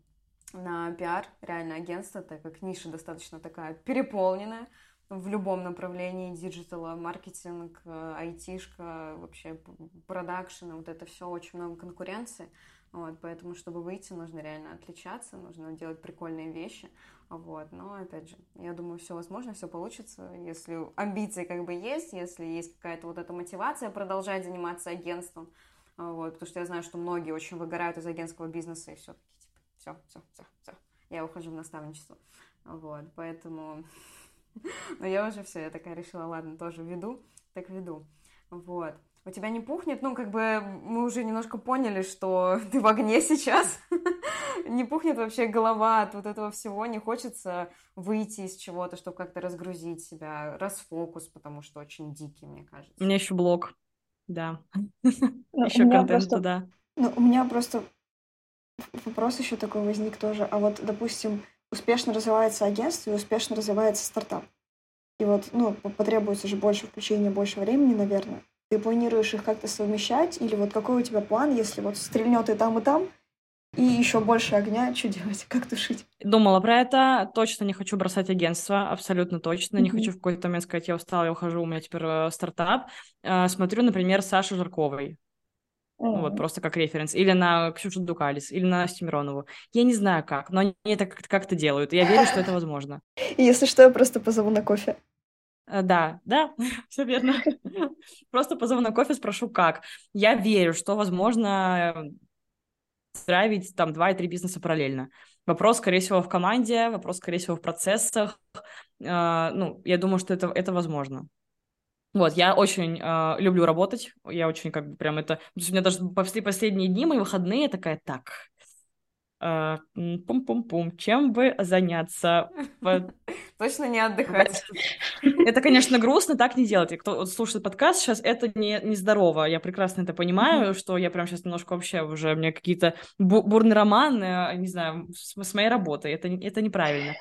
на пиар, реально агентство, так как ниша достаточно такая переполненная в любом направлении, диджитала, маркетинг, э, айтишка, вообще продакшн, вот это все, очень много конкуренции, вот, поэтому, чтобы выйти, нужно реально отличаться, нужно делать прикольные вещи, вот, но, опять же, я думаю, все возможно, все получится, если амбиции как бы есть, если есть какая-то вот эта мотивация продолжать заниматься агентством, вот, потому что я знаю, что многие очень выгорают из агентского бизнеса и все-таки все, все, все, все, я ухожу в наставничество. Вот, поэтому... Но я уже все, я такая решила, ладно, тоже веду, так веду. Вот. У тебя не пухнет? Ну, как бы мы уже немножко поняли, что ты в огне сейчас. не пухнет вообще голова от вот этого всего. Не хочется выйти из чего-то, чтобы как-то разгрузить себя. Расфокус, потому что очень дикий, мне кажется. У меня еще блог, да. Ну, еще контент туда. Ну, у меня просто вопрос еще такой возник тоже. А вот, допустим, успешно развивается агентство и успешно развивается стартап. И вот, ну, потребуется же больше включения, больше времени, наверное. Ты планируешь их как-то совмещать? Или вот какой у тебя план, если вот стрельнет и там, и там, и еще больше огня, что делать, как тушить? Думала про это, точно не хочу бросать агентство, абсолютно точно, mm-hmm. не хочу в какой-то момент сказать, я устала, я ухожу, у меня теперь э, стартап. Э, смотрю, например, Саши Жарковой, Mm-hmm. Вот, просто как референс. Или на Ксюшу Дукалис, или на Настю Миронову. Я не знаю как, но они это как-то делают. И я верю, что это возможно. И если что, я просто позову на кофе. Э, да, да, все верно. Просто позову на кофе, спрошу, как. Я верю, что возможно устраивать там два и три бизнеса параллельно. Вопрос, скорее всего, в команде, вопрос, скорее всего, в процессах. Э, ну, я думаю, что это, это возможно. Вот, я очень э, люблю работать, я очень как бы прям это... у меня даже после последние дни, мои выходные, такая, так, э, пум-пум-пум, чем бы заняться? Точно не отдыхать. Это, конечно, грустно, так не делать. Кто слушает подкаст сейчас, это не, не здорово. Я прекрасно это понимаю, что я прям сейчас немножко вообще уже, у меня какие-то бурные романы, не знаю, с, моей работой. Это неправильно.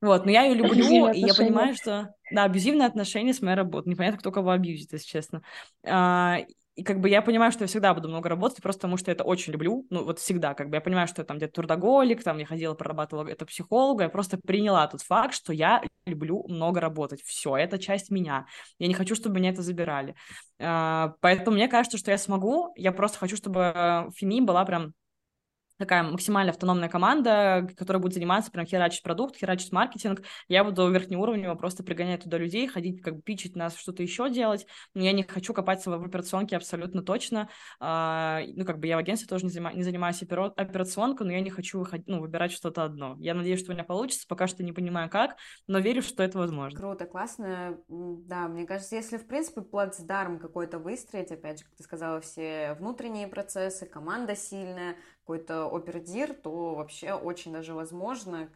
Вот, но я ее люблю, и я понимаю, что... Да, абьюзивные отношения с моей работой. Непонятно, кто кого абьюзит, если честно. А, и как бы я понимаю, что я всегда буду много работать, просто потому что я это очень люблю. Ну, вот всегда, как бы я понимаю, что я там где-то трудоголик, там я ходила, прорабатывала это психолога, я просто приняла тот факт, что я люблю много работать. Все, это часть меня. Я не хочу, чтобы меня это забирали. А, поэтому мне кажется, что я смогу. Я просто хочу, чтобы Феми была прям такая максимально автономная команда, которая будет заниматься прям херачить продукт, херачить маркетинг. Я буду верхнеуровнево просто пригонять туда людей, ходить, как бы пичить нас, что-то еще делать. Но я не хочу копаться в операционке абсолютно точно. А, ну, как бы я в агентстве тоже не, занима- не занимаюсь опера- операционкой, но я не хочу выходить, ну, выбирать что-то одно. Я надеюсь, что у меня получится, пока что не понимаю как, но верю, что это возможно. Круто, классно. Да, мне кажется, если, в принципе, плацдарм какой-то выстроить, опять же, как ты сказала, все внутренние процессы, команда сильная, какой-то опердир, то вообще очень даже возможно,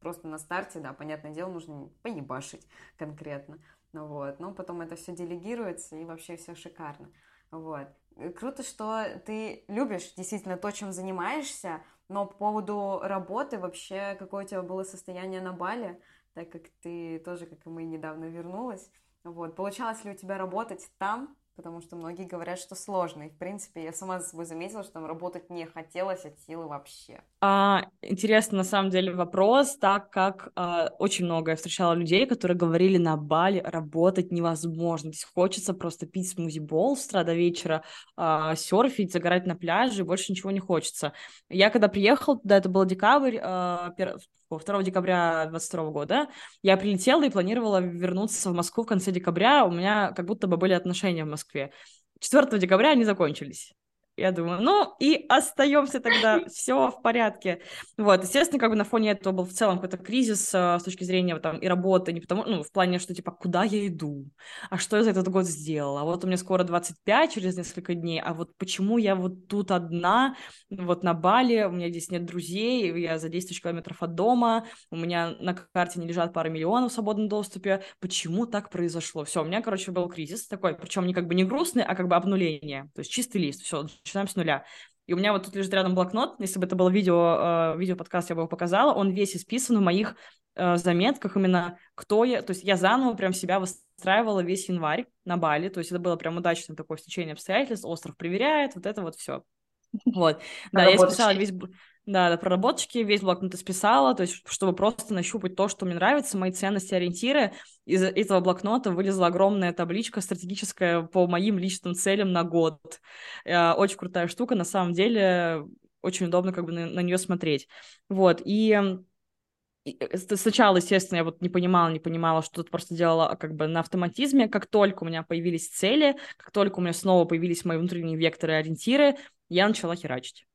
просто на старте, да, понятное дело, нужно поебашить конкретно, ну вот, но потом это все делегируется, и вообще все шикарно, вот. Круто, что ты любишь действительно то, чем занимаешься, но по поводу работы вообще какое у тебя было состояние на Бали, так как ты тоже, как и мы, недавно вернулась, вот, получалось ли у тебя работать там, потому что многие говорят, что сложно. И, в принципе, я сама за собой заметила, что там работать не хотелось от силы вообще. А, интересно, на самом деле, вопрос, так как а, очень много я встречала людей, которые говорили на Бали работать невозможно. Здесь хочется просто пить смузи-бол с утра до вечера, а, серфить, загорать на пляже, больше ничего не хочется. Я когда приехала туда, это был декабрь, а, 2 декабря 2022 года, я прилетела и планировала вернуться в Москву в конце декабря. У меня как будто бы были отношения в Москве. 4 декабря они закончились. Я думаю, ну и остаемся тогда, все в порядке. Вот, естественно, как бы на фоне этого был в целом какой-то кризис а, с точки зрения там и работы, не потому, ну, в плане, что типа, куда я иду, а что я за этот год сделала, а вот у меня скоро 25 через несколько дней, а вот почему я вот тут одна, вот на Бали, у меня здесь нет друзей, я за 10 тысяч километров от дома, у меня на карте не лежат пара миллионов в свободном доступе, почему так произошло? Все, у меня, короче, был кризис такой, причем не как бы не грустный, а как бы обнуление, то есть чистый лист, все, начинаем с нуля. И у меня вот тут лежит рядом блокнот, если бы это было видео, э, видео-подкаст, я бы его показала, он весь исписан в моих э, заметках именно, кто я, то есть я заново прям себя выстраивала весь январь на Бали, то есть это было прям удачное такое стечение обстоятельств, остров проверяет, вот это вот все. Вот, да, я списала весь... Да, да, проработочки, весь блокнот списала, то есть чтобы просто нащупать то, что мне нравится, мои ценности, ориентиры. Из этого блокнота вылезла огромная табличка стратегическая по моим личным целям на год. Э, очень крутая штука, на самом деле очень удобно как бы на, на нее смотреть. Вот, и э, сначала, естественно, я вот не понимала, не понимала, что тут просто делала как бы на автоматизме. Как только у меня появились цели, как только у меня снова появились мои внутренние векторы и ориентиры, я начала херачить.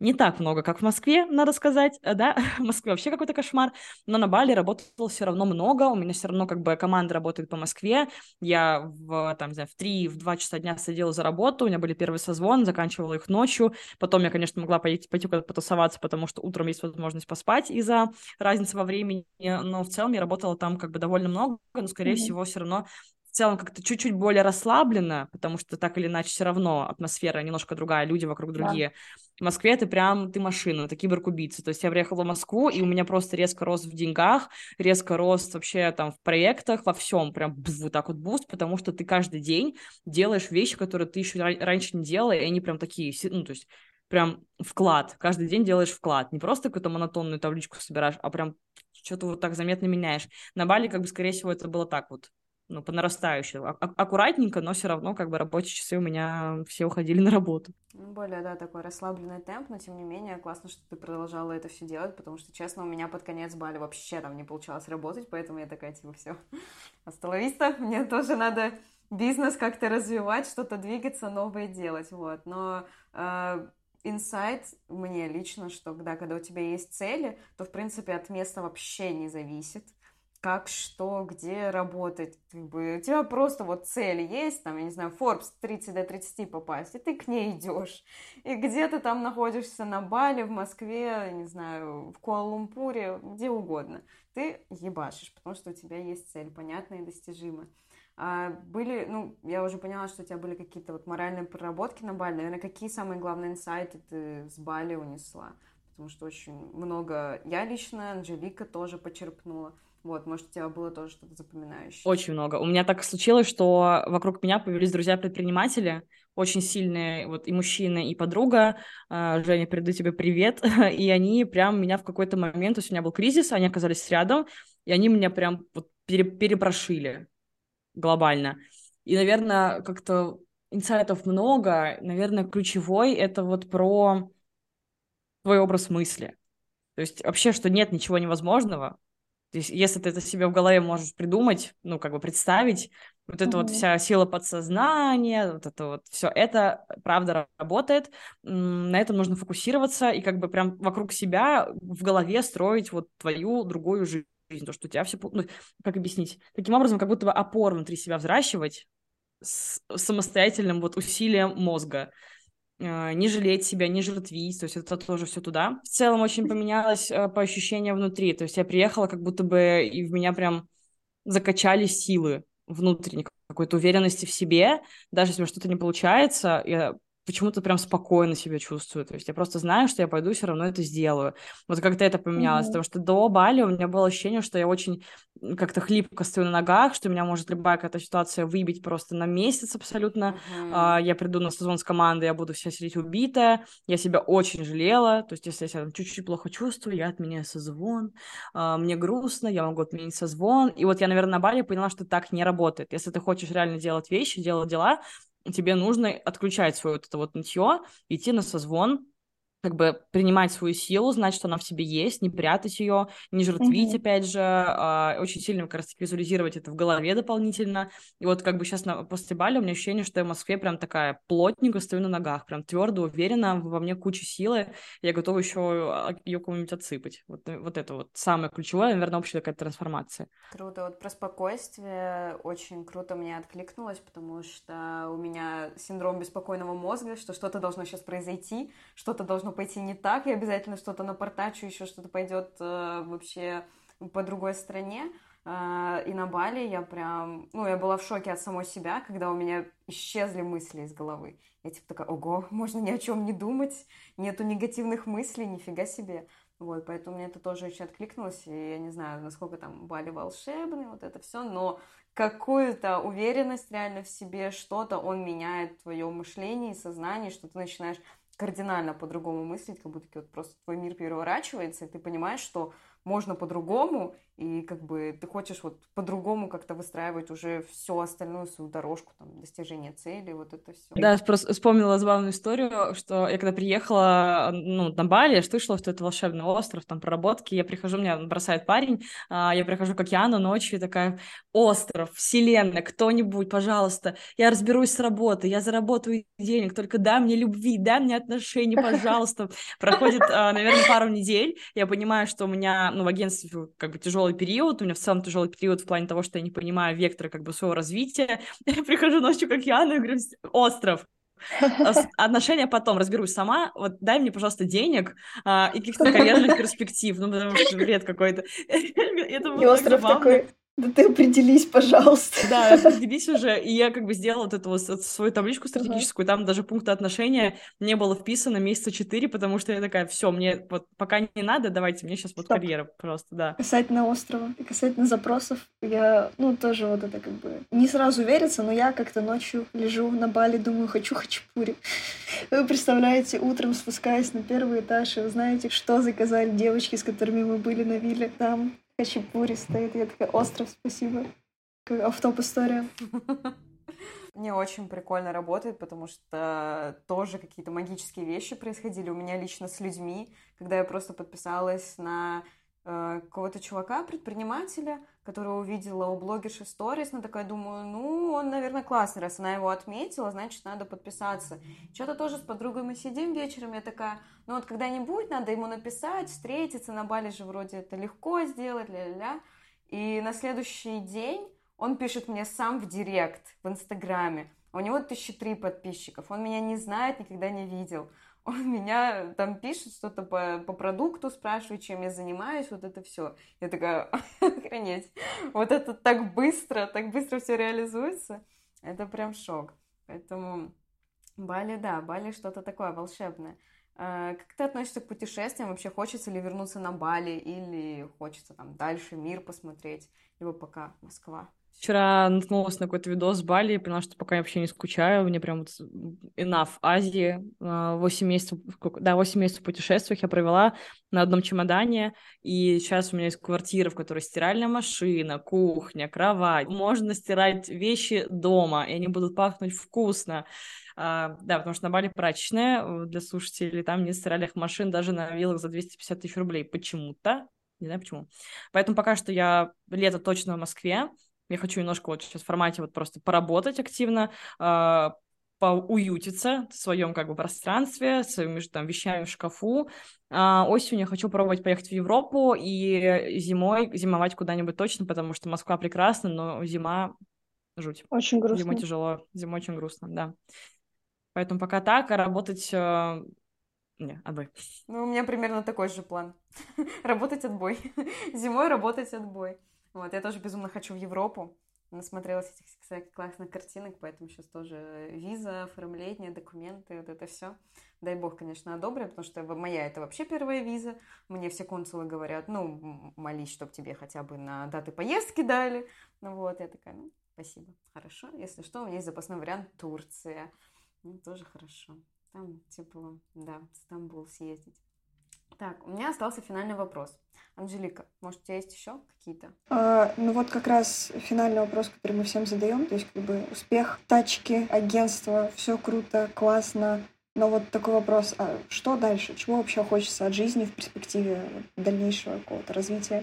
Не так много, как в Москве, надо сказать, э, да, в Москве вообще какой-то кошмар, но на Бали работало все равно много, у меня все равно как бы команда работает по Москве, я в, там, не знаю, в 3, в 2 часа дня садила за работу, у меня были первые созвоны, заканчивала их ночью, потом я, конечно, могла пойти, пойти куда-то потусоваться, потому что утром есть возможность поспать из-за разницы во времени, но в целом я работала там как бы довольно много, но, скорее mm-hmm. всего, все равно в целом как-то чуть-чуть более расслабленно, потому что так или иначе все равно атмосфера немножко другая, люди вокруг другие. Да. В Москве ты прям, ты машина, ты киберкубийца. То есть я приехала в Москву, и у меня просто резко рост в деньгах, резко рост вообще там в проектах, во всем, прям вот так вот буст, потому что ты каждый день делаешь вещи, которые ты еще раньше не делала, и они прям такие, ну, то есть прям вклад, каждый день делаешь вклад, не просто какую-то монотонную табличку собираешь, а прям что-то вот так заметно меняешь. На Бали, как бы, скорее всего, это было так вот ну, по нарастающей. А- аккуратненько, но все равно как бы рабочие часы у меня все уходили на работу. Ну, более, да, такой расслабленный темп, но тем не менее классно, что ты продолжала это все делать, потому что, честно, у меня под конец Бали вообще там не получалось работать, поэтому я такая, типа, все, осталовиста, мне тоже надо бизнес как-то развивать, что-то двигаться, новое делать, вот. Но э, инсайт мне лично, что когда, когда у тебя есть цели, то, в принципе, от места вообще не зависит как, что, где работать. Как бы, у тебя просто вот цель есть, там, я не знаю, Forbes 30 до 30 попасть, и ты к ней идешь. И где ты там находишься на Бали, в Москве, не знаю, в Куала-Лумпуре, где угодно. Ты ебашишь, потому что у тебя есть цель, понятная и достижимая. А были, ну, я уже поняла, что у тебя были какие-то вот моральные проработки на Бали. Наверное, какие самые главные инсайты ты с Бали унесла? Потому что очень много я лично, Анжелика тоже почерпнула. Вот, может, у тебя было тоже что-то запоминающее. Очень много. У меня так случилось, что вокруг меня появились друзья-предприниматели, очень сильные, вот и мужчина, и подруга. А, Женя, передаю тебе привет. И они прям меня в какой-то момент, то есть у меня был кризис, они оказались рядом, и они меня прям вот пере перепрошили глобально. И, наверное, как-то инсайтов много. Наверное, ключевой — это вот про твой образ мысли. То есть вообще, что нет ничего невозможного, то есть, если ты это себе в голове можешь придумать, ну, как бы представить, вот эта mm-hmm. вот вся сила подсознания, вот это вот все, это правда работает. На этом нужно фокусироваться и как бы прям вокруг себя в голове строить вот твою другую жизнь. То, что у тебя все... Ну, как объяснить? Таким образом, как будто бы опору внутри себя взращивать с самостоятельным вот усилием мозга. А, не жалеть себя, не жертвить, то есть это тоже все туда. В целом очень поменялось э, по ощущениям внутри, то есть я приехала, как будто бы и в меня прям закачали силы внутренней какой-то уверенности в себе, даже если что-то не получается, я почему-то прям спокойно себя чувствую. То есть я просто знаю, что я пойду все равно это сделаю. Вот как-то это поменялось, mm-hmm. потому что до Бали у меня было ощущение, что я очень как-то хлипко стою на ногах, что меня может любая какая-то ситуация выбить просто на месяц абсолютно. Mm-hmm. А, я приду на сезон с командой, я буду вся сидеть убитая. Я себя очень жалела. То есть если я себя чуть-чуть плохо чувствую, я отменяю созвон. А, мне грустно, я могу отменить созвон. И вот я, наверное, на Бали поняла, что так не работает. Если ты хочешь реально делать вещи, делать дела, тебе нужно отключать свое вот это вот нытье, идти на созвон, как бы принимать свою силу, знать, что она в себе есть, не прятать ее, не жертвить, mm-hmm. опять же, а, очень сильно как раз визуализировать это в голове дополнительно. И вот как бы сейчас на, после Бали у меня ощущение, что я в Москве прям такая плотненько стою на ногах, прям твердо, уверена, во мне куча силы, я готова еще а, ее кому-нибудь отсыпать. Вот, э, вот это вот самое ключевое, наверное, общая такая трансформация. Круто. Вот про спокойствие очень круто мне откликнулось, потому что у меня синдром беспокойного мозга, что что-то должно сейчас произойти, что-то должно пойти не так, я обязательно что-то напортачу, еще что-то пойдет э, вообще по другой стране. Э, и на Бали я прям, ну, я была в шоке от самой себя, когда у меня исчезли мысли из головы. Я типа такая, ого, можно ни о чем не думать, нету негативных мыслей, нифига себе. Вот, поэтому мне это тоже очень откликнулось, и я не знаю, насколько там Бали волшебный, вот это все, но какую-то уверенность реально в себе, что-то он меняет в твоем мышлении, сознании, что ты начинаешь кардинально по-другому мыслить, как будто вот просто твой мир переворачивается, и ты понимаешь, что можно по-другому, и как бы ты хочешь вот по-другому как-то выстраивать уже всю остальную свою дорожку, там, достижения цели, вот это все. Да, просто вспомнила забавную историю, что я когда приехала, ну, на Бали, я слышала, что это волшебный остров, там, проработки, я прихожу, меня бросает парень, а, я прихожу к океану ночью, такая, остров, вселенная, кто-нибудь, пожалуйста, я разберусь с работой, я заработаю денег, только дай мне любви, дай мне отношений, пожалуйста. Проходит, а, наверное, пару недель, я понимаю, что у меня, ну, в агентстве как бы тяжелый тяжелый период, у меня в целом тяжелый период в плане того, что я не понимаю вектора как бы своего развития. Я прихожу ночью к океану и говорю, остров, отношения потом разберусь сама. Вот дай мне, пожалуйста, денег а, и каких-то карьерных перспектив. Ну, потому что бред какой-то. Это и остров такой. Да ты определись, пожалуйста. Да, определись уже. И я как бы сделала вот эту вот свою табличку стратегическую, там даже пункты отношения не было вписано месяца четыре, потому что я такая, все, мне вот пока не надо, давайте, мне сейчас вот Стоп. карьера просто, да. Касательно острова и касательно запросов, я, ну, тоже вот это как бы не сразу верится, но я как-то ночью лежу на Бали, думаю, хочу хачапури. Вы представляете, утром спускаясь на первый этаж, и вы знаете, что заказали девочки, с которыми мы были на вилле. Там хачапури стоит. Я такая, остров, спасибо. Автоп история. Мне очень прикольно работает, потому что тоже какие-то магические вещи происходили у меня лично с людьми, когда я просто подписалась на Э, какого-то чувака, предпринимателя, которого увидела у блогерши сторис, но такая думаю, ну, он, наверное, классный, раз она его отметила, значит, надо подписаться. Что-то тоже с подругой мы сидим вечером, я такая, ну вот когда-нибудь надо ему написать, встретиться, на Бали же вроде это легко сделать, ля-ля-ля. И на следующий день он пишет мне сам в директ, в Инстаграме. У него тысячи три подписчиков, он меня не знает, никогда не видел он меня там пишет что-то по, по продукту, спрашивает, чем я занимаюсь, вот это все. Я такая, охренеть, вот это так быстро, так быстро все реализуется, это прям шок. Поэтому Бали, да, Бали что-то такое волшебное. А, как ты относишься к путешествиям? Вообще хочется ли вернуться на Бали или хочется там дальше мир посмотреть, либо пока Москва? Вчера наткнулась на какой-то видос с Бали и поняла, что пока я вообще не скучаю. Мне прям вот enough Азии. 8 месяцев, да, 8 месяцев в путешествиях я провела на одном чемодане. И сейчас у меня есть квартира, в которой стиральная машина, кухня, кровать. Можно стирать вещи дома, и они будут пахнуть вкусно. А, да, потому что на Бали прачечная для слушателей, там нет стиральных машин даже на виллах за 250 тысяч рублей почему-то. Не знаю почему. Поэтому пока что я лето точно в Москве. Я хочу немножко вот сейчас в формате вот просто поработать активно, э, поуютиться в своем как бы пространстве, своими там вещами в шкафу. А осенью я хочу пробовать поехать в Европу и зимой зимовать куда-нибудь точно, потому что Москва прекрасна, но зима жуть. Очень грустно. Зимой тяжело, зимой очень грустно, да. Поэтому пока так, а работать... Э... Не, отбой. Ну, у меня примерно такой же план. работать отбой. Зимой работать отбой. Вот, я тоже безумно хочу в Европу. Насмотрелась этих всяких классных картинок, поэтому сейчас тоже виза, оформление, документы, вот это все. Дай бог, конечно, одобрят, потому что моя это вообще первая виза. Мне все консулы говорят, ну, молись, чтобы тебе хотя бы на даты поездки дали. Ну вот, я такая, ну, спасибо, хорошо. Если что, у меня есть запасной вариант Турция. Ну, тоже хорошо. Там тепло, да, в Стамбул съездить. Так, у меня остался финальный вопрос. Анжелика, может, у тебя есть еще какие-то? А, ну вот как раз финальный вопрос, который мы всем задаем, то есть как бы успех, тачки, агентство, все круто, классно. Но вот такой вопрос, а что дальше? Чего вообще хочется от жизни в перспективе дальнейшего какого-то развития?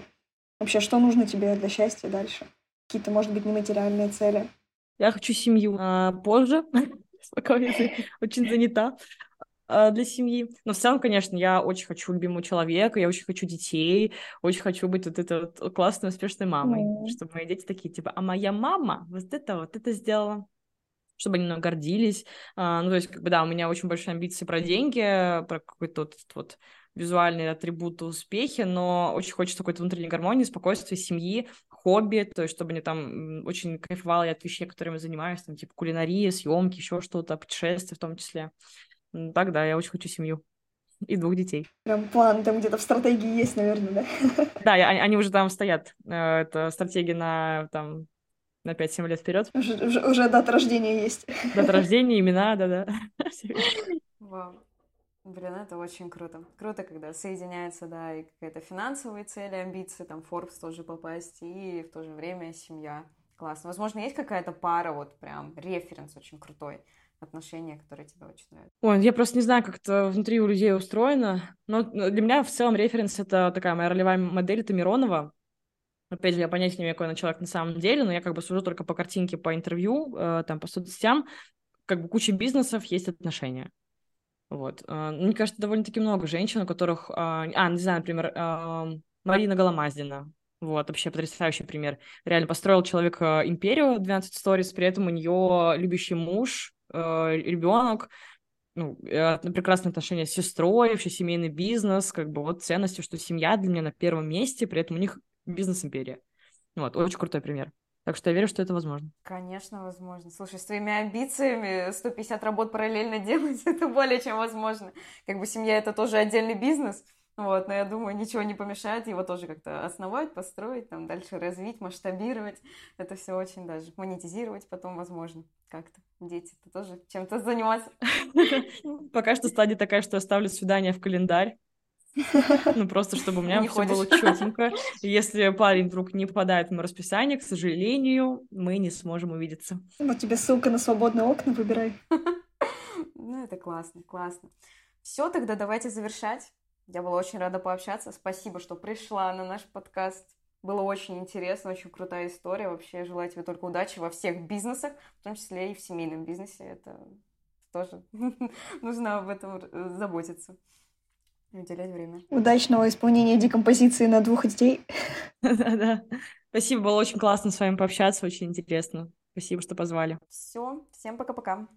Вообще, что нужно тебе для счастья дальше? Какие-то, может быть, нематериальные цели? Я хочу семью а, позже, пока я очень занята для семьи. Но в целом, конечно, я очень хочу любимого человека, я очень хочу детей, очень хочу быть вот этой вот классной, успешной мамой, mm. чтобы мои дети такие, типа, а моя мама вот это вот это сделала чтобы они мной гордились. А, ну, то есть, как бы, да, у меня очень большие амбиции про деньги, про какой-то вот, вот визуальные атрибуты успехи, но очень хочется какой-то внутренней гармонии, спокойствия, семьи, хобби, то есть чтобы они там очень кайфовали от вещей, которыми я занимаюсь, там, типа кулинария, съемки, еще что-то, путешествия в том числе. Так, да, я очень хочу семью и двух детей. Прям план там где-то в стратегии есть, наверное, да? Да, они, они уже там стоят. Э, это стратегия на там на 5-7 лет вперед. Уже, уже, уже дата рождения есть. Дата рождения, имена, да-да. Вау. Блин, это очень круто. Круто, когда соединяется, да, и какая-то финансовые цели, амбиции, там, Forbes тоже попасть, и в то же время семья. Классно. Возможно, есть какая-то пара, вот прям референс очень крутой, отношения, которые тебе очень нравятся? Ой, я просто не знаю, как это внутри у людей устроено, но для меня в целом референс — это такая моя ролевая модель, это Миронова. Опять же, я понятия не имею, какой она человек на самом деле, но я как бы сужу только по картинке, по интервью, э, там, по соцсетям. Как бы куча бизнесов есть отношения. Вот. А, мне кажется, довольно-таки много женщин, у которых... А, а не знаю, например, а, Марина Голомаздина. Вот, вообще потрясающий пример. Реально построил человек империю 12 stories, при этом у нее любящий муж, ребенок, ну, прекрасные отношения с сестрой, вообще семейный бизнес, как бы вот ценностью, что семья для меня на первом месте, при этом у них бизнес-империя. Вот, очень крутой пример. Так что я верю, что это возможно. Конечно, возможно. Слушай, с твоими амбициями 150 работ параллельно делать, это более чем возможно. Как бы семья — это тоже отдельный бизнес, вот, но я думаю, ничего не помешает его тоже как-то основать, построить, там, дальше развить, масштабировать. Это все очень даже монетизировать потом возможно как-то. Дети-то тоже чем-то заниматься. Пока что стадия такая, что я ставлю свидание в календарь. Ну, просто чтобы у меня все было четенько. Если парень вдруг не попадает в мое расписание, к сожалению, мы не сможем увидеться. Вот тебе ссылка на свободные окна, выбирай. Ну, это классно, классно. Все, тогда давайте завершать. Я была очень рада пообщаться. Спасибо, что пришла на наш подкаст. Было очень интересно, очень крутая история. Вообще желаю тебе только удачи во всех бизнесах, в том числе и в семейном бизнесе. Это тоже нужно об этом заботиться уделять время. Удачного исполнения декомпозиции на двух детей. Да-да. Спасибо, было очень классно с вами пообщаться, очень интересно. Спасибо, что позвали. Все, всем пока-пока.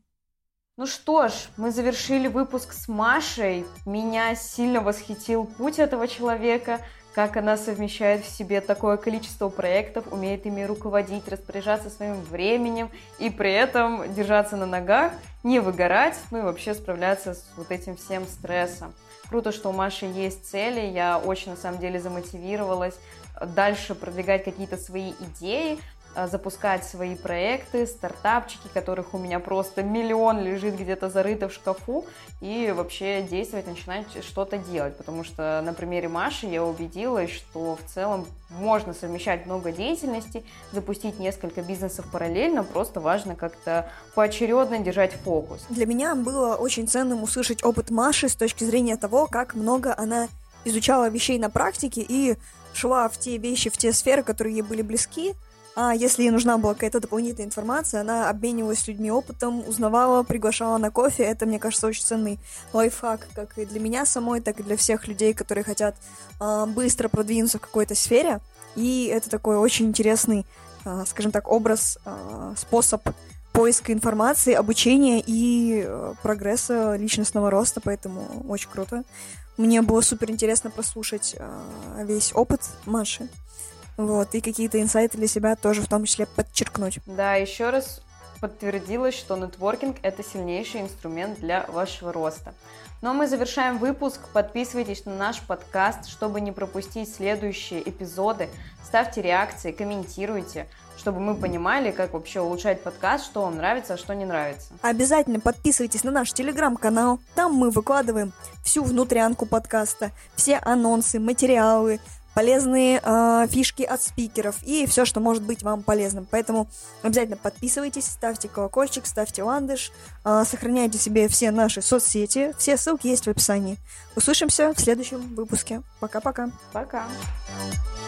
Ну что ж, мы завершили выпуск с Машей. Меня сильно восхитил путь этого человека, как она совмещает в себе такое количество проектов, умеет ими руководить, распоряжаться своим временем и при этом держаться на ногах, не выгорать, ну и вообще справляться с вот этим всем стрессом. Круто, что у Маши есть цели, я очень на самом деле замотивировалась дальше продвигать какие-то свои идеи, запускать свои проекты, стартапчики, которых у меня просто миллион лежит где-то зарыто в шкафу, и вообще действовать, начинать что-то делать, потому что на примере Маши я убедилась, что в целом можно совмещать много деятельностей, запустить несколько бизнесов параллельно, просто важно как-то поочередно держать фокус. Для меня было очень ценным услышать опыт Маши с точки зрения того, как много она изучала вещей на практике и шла в те вещи, в те сферы, которые ей были близки, а если ей нужна была какая-то дополнительная информация, она обменивалась с людьми опытом, узнавала, приглашала на кофе. Это, мне кажется, очень ценный лайфхак, как и для меня самой, так и для всех людей, которые хотят э, быстро продвинуться в какой-то сфере. И это такой очень интересный, э, скажем так, образ, э, способ поиска информации, обучения и э, прогресса личностного роста, поэтому очень круто. Мне было супер интересно прослушать э, весь опыт Маши. Вот, и какие-то инсайты для себя тоже в том числе подчеркнуть. Да, еще раз подтвердилось, что нетворкинг – это сильнейший инструмент для вашего роста. Ну а мы завершаем выпуск. Подписывайтесь на наш подкаст, чтобы не пропустить следующие эпизоды. Ставьте реакции, комментируйте, чтобы мы понимали, как вообще улучшать подкаст, что вам нравится, а что не нравится. Обязательно подписывайтесь на наш телеграм-канал. Там мы выкладываем всю внутрянку подкаста, все анонсы, материалы, полезные э, фишки от спикеров и все, что может быть вам полезным. Поэтому обязательно подписывайтесь, ставьте колокольчик, ставьте ландыш, э, сохраняйте себе все наши соцсети. Все ссылки есть в описании. Услышимся в следующем выпуске. Пока-пока. Пока. -пока. Пока.